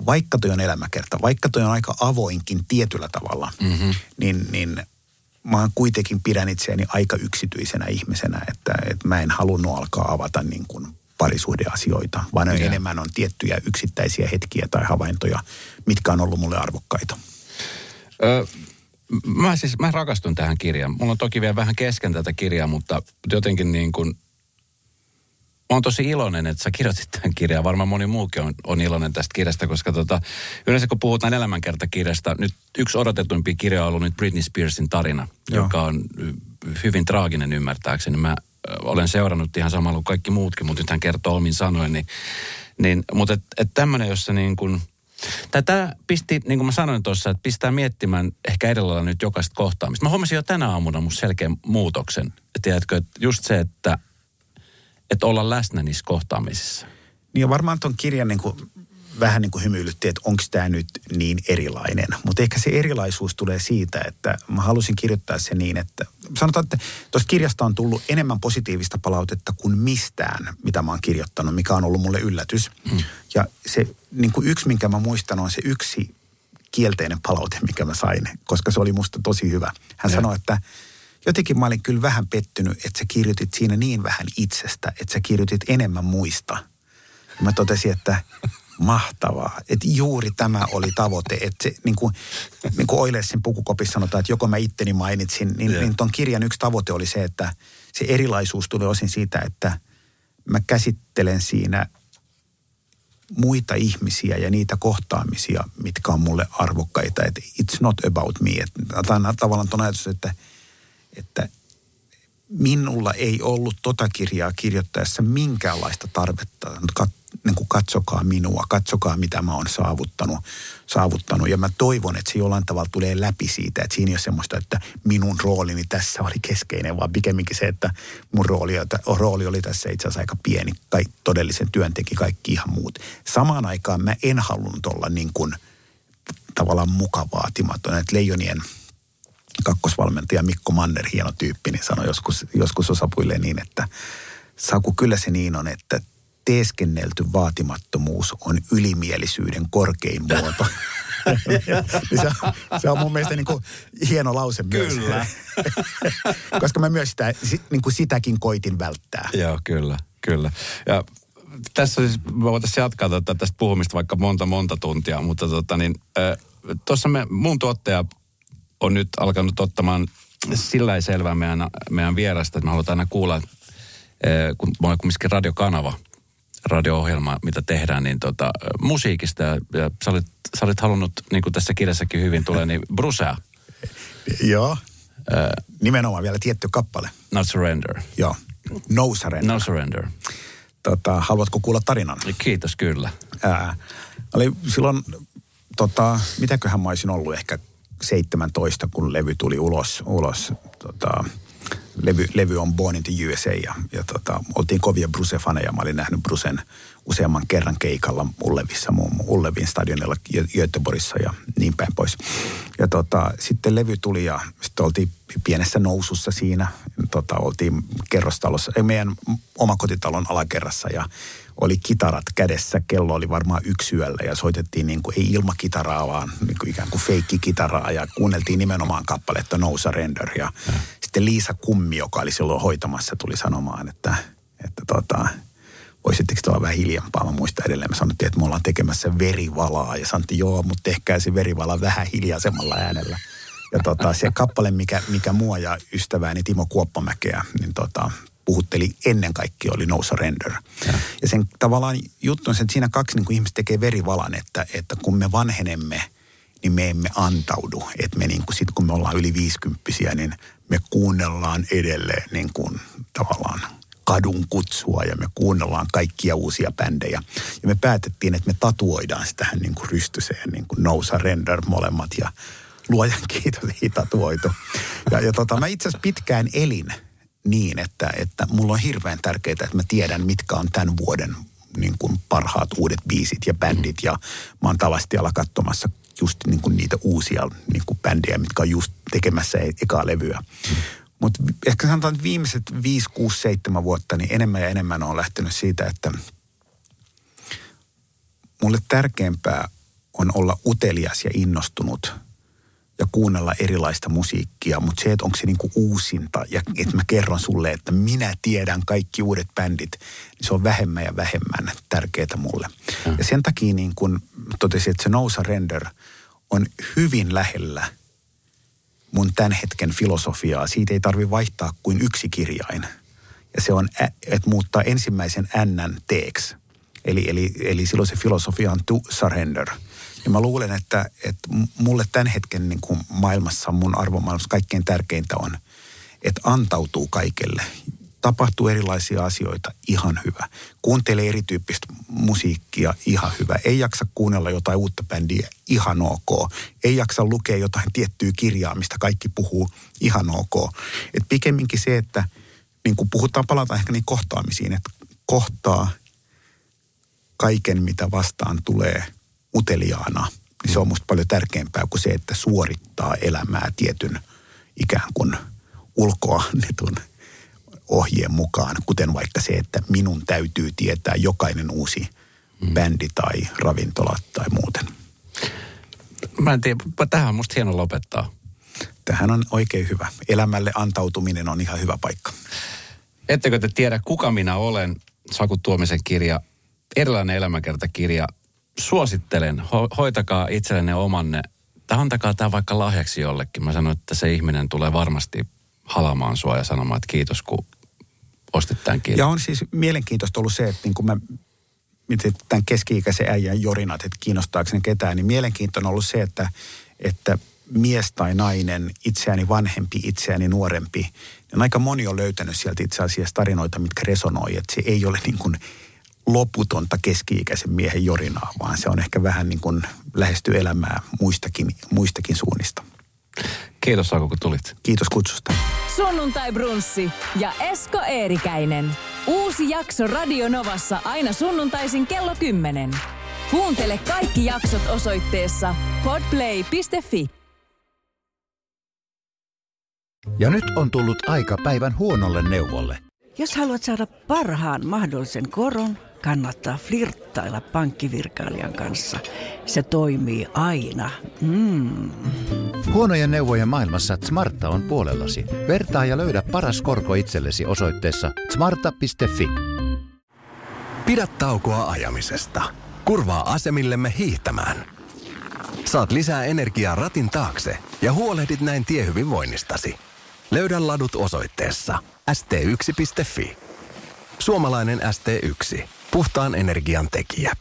vaikka toi on elämäkerta, vaikka toi on aika avoinkin tietyllä tavalla, mm-hmm. niin, niin mä oon kuitenkin pidän itseäni aika yksityisenä ihmisenä, että, että mä en halunnut alkaa avata niin kuin parisuhdeasioita, vaan Joo. enemmän on tiettyjä yksittäisiä hetkiä tai havaintoja, mitkä on ollut mulle arvokkaita. Ö, Mä siis, mä rakastun tähän kirjaan. Mulla on toki vielä vähän kesken tätä kirjaa, mutta jotenkin niin kuin, mä oon tosi iloinen, että sä kirjoitit tämän kirjan. Varmaan moni muukin on, on iloinen tästä kirjasta, koska tota, yleensä kun puhutaan elämänkertakirjasta, nyt yksi odotetuimpia kirjoja on ollut nyt Britney Spearsin tarina, Joo. joka on hyvin traaginen ymmärtääkseni. Mä olen seurannut ihan samalla kuin kaikki muutkin, mutta nyt hän kertoo omin sanoin. Niin, niin, mutta et, et tämmöinen, jossa niin kuin, Tätä pisti, niin kuin mä sanoin tuossa, että pistää miettimään ehkä edellä nyt jokaista kohtaamista. Mä huomasin jo tänä aamuna mun selkeän muutoksen. Tiedätkö, että just se, että, että olla läsnä niissä kohtaamisissa. Niin ja varmaan tuon kirjan niin kuin, vähän niin kuin hymyilytti, että onko tämä nyt niin erilainen. Mutta ehkä se erilaisuus tulee siitä, että mä halusin kirjoittaa se niin, että sanotaan, että tuosta kirjasta on tullut enemmän positiivista palautetta kuin mistään, mitä mä oon kirjoittanut, mikä on ollut mulle yllätys. Mm. Ja se niin kuin yksi, minkä mä muistan, on se yksi kielteinen palaute, mikä mä sain, koska se oli musta tosi hyvä. Hän Ja. sanoi, että jotenkin mä olin kyllä vähän pettynyt, että sä kirjoitit siinä niin vähän itsestä, että sä kirjoitit enemmän muista. Ja mä totesin, että mahtavaa, että juuri tämä oli tavoite, että se niin kuin, niin kuin Oilesin pukukopissa sanotaan, että joko mä itteni mainitsin, niin, niin ton kirjan yksi tavoite oli se, että se erilaisuus tulee osin siitä, että mä käsittelen siinä muita ihmisiä ja niitä kohtaamisia, mitkä on mulle arvokkaita. Että it's not about me. Että tavallaan tuon ajatus, että, että minulla ei ollut tota kirjaa kirjoittaessa minkäänlaista tarvetta. Kat, niin kuin katsokaa minua, katsokaa mitä mä oon saavuttanut, saavuttanut. Ja mä toivon, että se jollain tavalla tulee läpi siitä, että siinä ei ole semmoista, että minun roolini tässä oli keskeinen, vaan pikemminkin se, että mun rooli, rooli oli tässä itse asiassa aika pieni. Tai todellisen työn teki kaikki ihan muut. Samaan aikaan mä en halunnut olla niin kuin tavallaan mukavaatimaton. Että Leijonien kakkosvalmentaja Mikko Manner, hieno tyyppi, niin sanoi joskus, joskus osapuille niin, että Saku, kyllä se niin on, että teeskennelty vaatimattomuus on ylimielisyyden korkein muoto. Se, on, se on mun mielestä niin kuin hieno lause myös. Kyllä. Koska mä myös sitä, si- niin kuin sitäkin koitin välttää. Joo, kyllä, kyllä. Ja tässä siis, me voitaisiin jatkaa tätä, tästä puhumista vaikka monta, monta tuntia, mutta tota niin, tuossa me, mun tuottaja on nyt alkanut ottamaan sillä ei selvää meidän, meidän vierasta, että me halutaan aina kuulla, kun me ollaan kumminkin radiokanava, radio-ohjelma, mitä tehdään, niin tota, musiikista. Ja, ja sä, olit, sä olit halunnut, niin kuin tässä kirjassakin hyvin tulee, niin brusea. Joo. Nimenomaan vielä tietty kappale. Not Surrender. Joo. No surrender. No Surrender. Tota, haluatko kuulla tarinan? Kiitos, kyllä. Ää, oli silloin, tota, mitäköhän mä olisin ollut ehkä 17, kun levy tuli ulos. ulos tota, levy, levy on Born in the USA ja, ja tota, oltiin kovia Bruce-faneja. Mä olin nähnyt Brucen useamman kerran keikalla Ullevissa, muun muassa Ullevin stadionilla Gö- Göteborgissa ja niin päin pois. Ja tota, sitten levy tuli ja sitten oltiin pienessä nousussa siinä. Tota, oltiin kerrostalossa, ei, meidän omakotitalon alakerrassa ja oli kitarat kädessä. Kello oli varmaan yksi yöllä ja soitettiin niin kuin, ei ilmakitaraa, vaan niin kuin ikään kuin feikkikitaraa ja kuunneltiin nimenomaan kappaletta No Surrender. Ja, ja. sitten Liisa Kummi, joka oli silloin hoitamassa, tuli sanomaan, että, että tota, voisitteko te olla vähän hiljempaa? Mä muistan edelleen, me sanottiin, että me ollaan tekemässä verivalaa. Ja sanottiin, joo, mutta tehkää se verivala vähän hiljaisemmalla äänellä. Ja tota, se kappale, mikä, mikä mua ja ystävääni Timo Kuoppamäkeä, niin tota, puhutteli ennen kaikkea oli No Surrender. Ja, ja sen tavallaan juttu on se, että siinä kaksi niin kuin ihmistä tekee verivalan, että, että kun me vanhenemme, niin me emme antaudu. Että me niin kuin sit kun me ollaan yli viisikymppisiä, niin me kuunnellaan edelleen niin kuin tavallaan kadun kutsua ja me kuunnellaan kaikkia uusia bändejä. Ja me päätettiin, että me tatuoidaan sitä tähän niin kuin rystyseen, niin kuin No Surrender molemmat ja luojan kiitos, ei tatuoitu. Ja, ja tota, mä itse asiassa pitkään elin niin, että, että mulla on hirveän tärkeää, että mä tiedän, mitkä on tämän vuoden niin kuin parhaat uudet biisit ja bändit. Ja mä oon tavasti ala katsomassa just niin kuin niitä uusia niin kuin bändejä, mitkä on just tekemässä e- ekaa levyä. Mutta ehkä sanotaan, että viimeiset 5, 6, 7 vuotta, niin enemmän ja enemmän on lähtenyt siitä, että mulle tärkeämpää on olla utelias ja innostunut ja kuunnella erilaista musiikkia, mutta se, että onko se niinku uusinta ja että mä kerron sulle, että minä tiedän kaikki uudet bändit, niin se on vähemmän ja vähemmän tärkeää mulle. Mm. Ja sen takia niin kun totesin, että se No Surrender on hyvin lähellä mun tämän hetken filosofiaa. Siitä ei tarvi vaihtaa kuin yksi kirjain. Ja se on, että muuttaa ensimmäisen n teeksi. Eli, eli, eli silloin se filosofia on to surrender. Ja mä luulen, että, että mulle tämän hetken niin kuin maailmassa, mun arvomaailmassa kaikkein tärkeintä on, että antautuu kaikelle tapahtuu erilaisia asioita, ihan hyvä. Kuuntelee erityyppistä musiikkia, ihan hyvä. Ei jaksa kuunnella jotain uutta bändiä, ihan ok. Ei jaksa lukea jotain tiettyä kirjaa, mistä kaikki puhuu, ihan ok. Et pikemminkin se, että niin kuin puhutaan, palataan ehkä niin kohtaamisiin, että kohtaa kaiken, mitä vastaan tulee uteliaana. Niin se on musta paljon tärkeämpää kuin se, että suorittaa elämää tietyn ikään kuin ulkoa annetun ohjeen mukaan, kuten vaikka se, että minun täytyy tietää jokainen uusi mm. bändi tai ravintola tai muuten. Mä en tiedä, tähän on musta hieno lopettaa. Tähän on oikein hyvä. Elämälle antautuminen on ihan hyvä paikka. Ettekö te tiedä, kuka minä olen? Saku Tuomisen kirja, erilainen elämäkertakirja. Suosittelen, ho- hoitakaa itsellenne omanne. Tai antakaa tämä vaikka lahjaksi jollekin. Mä sanoin, että se ihminen tulee varmasti halamaan sua ja sanomaan, että kiitos kun ostit tämän kirjan. Ja on siis mielenkiintoista ollut se, että niin kuin mä miten tämän keski-ikäisen äijän jorinat, että kiinnostaako ne ketään, niin mielenkiintoinen on ollut se, että, että mies tai nainen, itseäni vanhempi, itseäni nuorempi, niin aika moni on löytänyt sieltä itse asiassa tarinoita, mitkä resonoi, että se ei ole niin kuin loputonta keski-ikäisen miehen jorinaa, vaan se on ehkä vähän niin kuin lähesty elämää muistakin, muistakin suunnista. Kiitos Saako, kun tulit. Kiitos kutsusta. Sunnuntai Brunssi ja Esko Eerikäinen. Uusi jakso Radio Novassa aina sunnuntaisin kello 10. Kuuntele kaikki jaksot osoitteessa podplay.fi. Ja nyt on tullut aika päivän huonolle neuvolle. Jos haluat saada parhaan mahdollisen koron, kannattaa flirttailla pankkivirkailijan kanssa. Se toimii aina. Mm. Huonojen neuvojen maailmassa Smarta on puolellasi. Vertaa ja löydä paras korko itsellesi osoitteessa smarta.fi. Pidä taukoa ajamisesta. Kurvaa asemillemme hiihtämään. Saat lisää energiaa ratin taakse ja huolehdit näin tiehyvinvoinnistasi. Löydä ladut osoitteessa st1.fi. Suomalainen ST1. Puhtaan energian tekijä.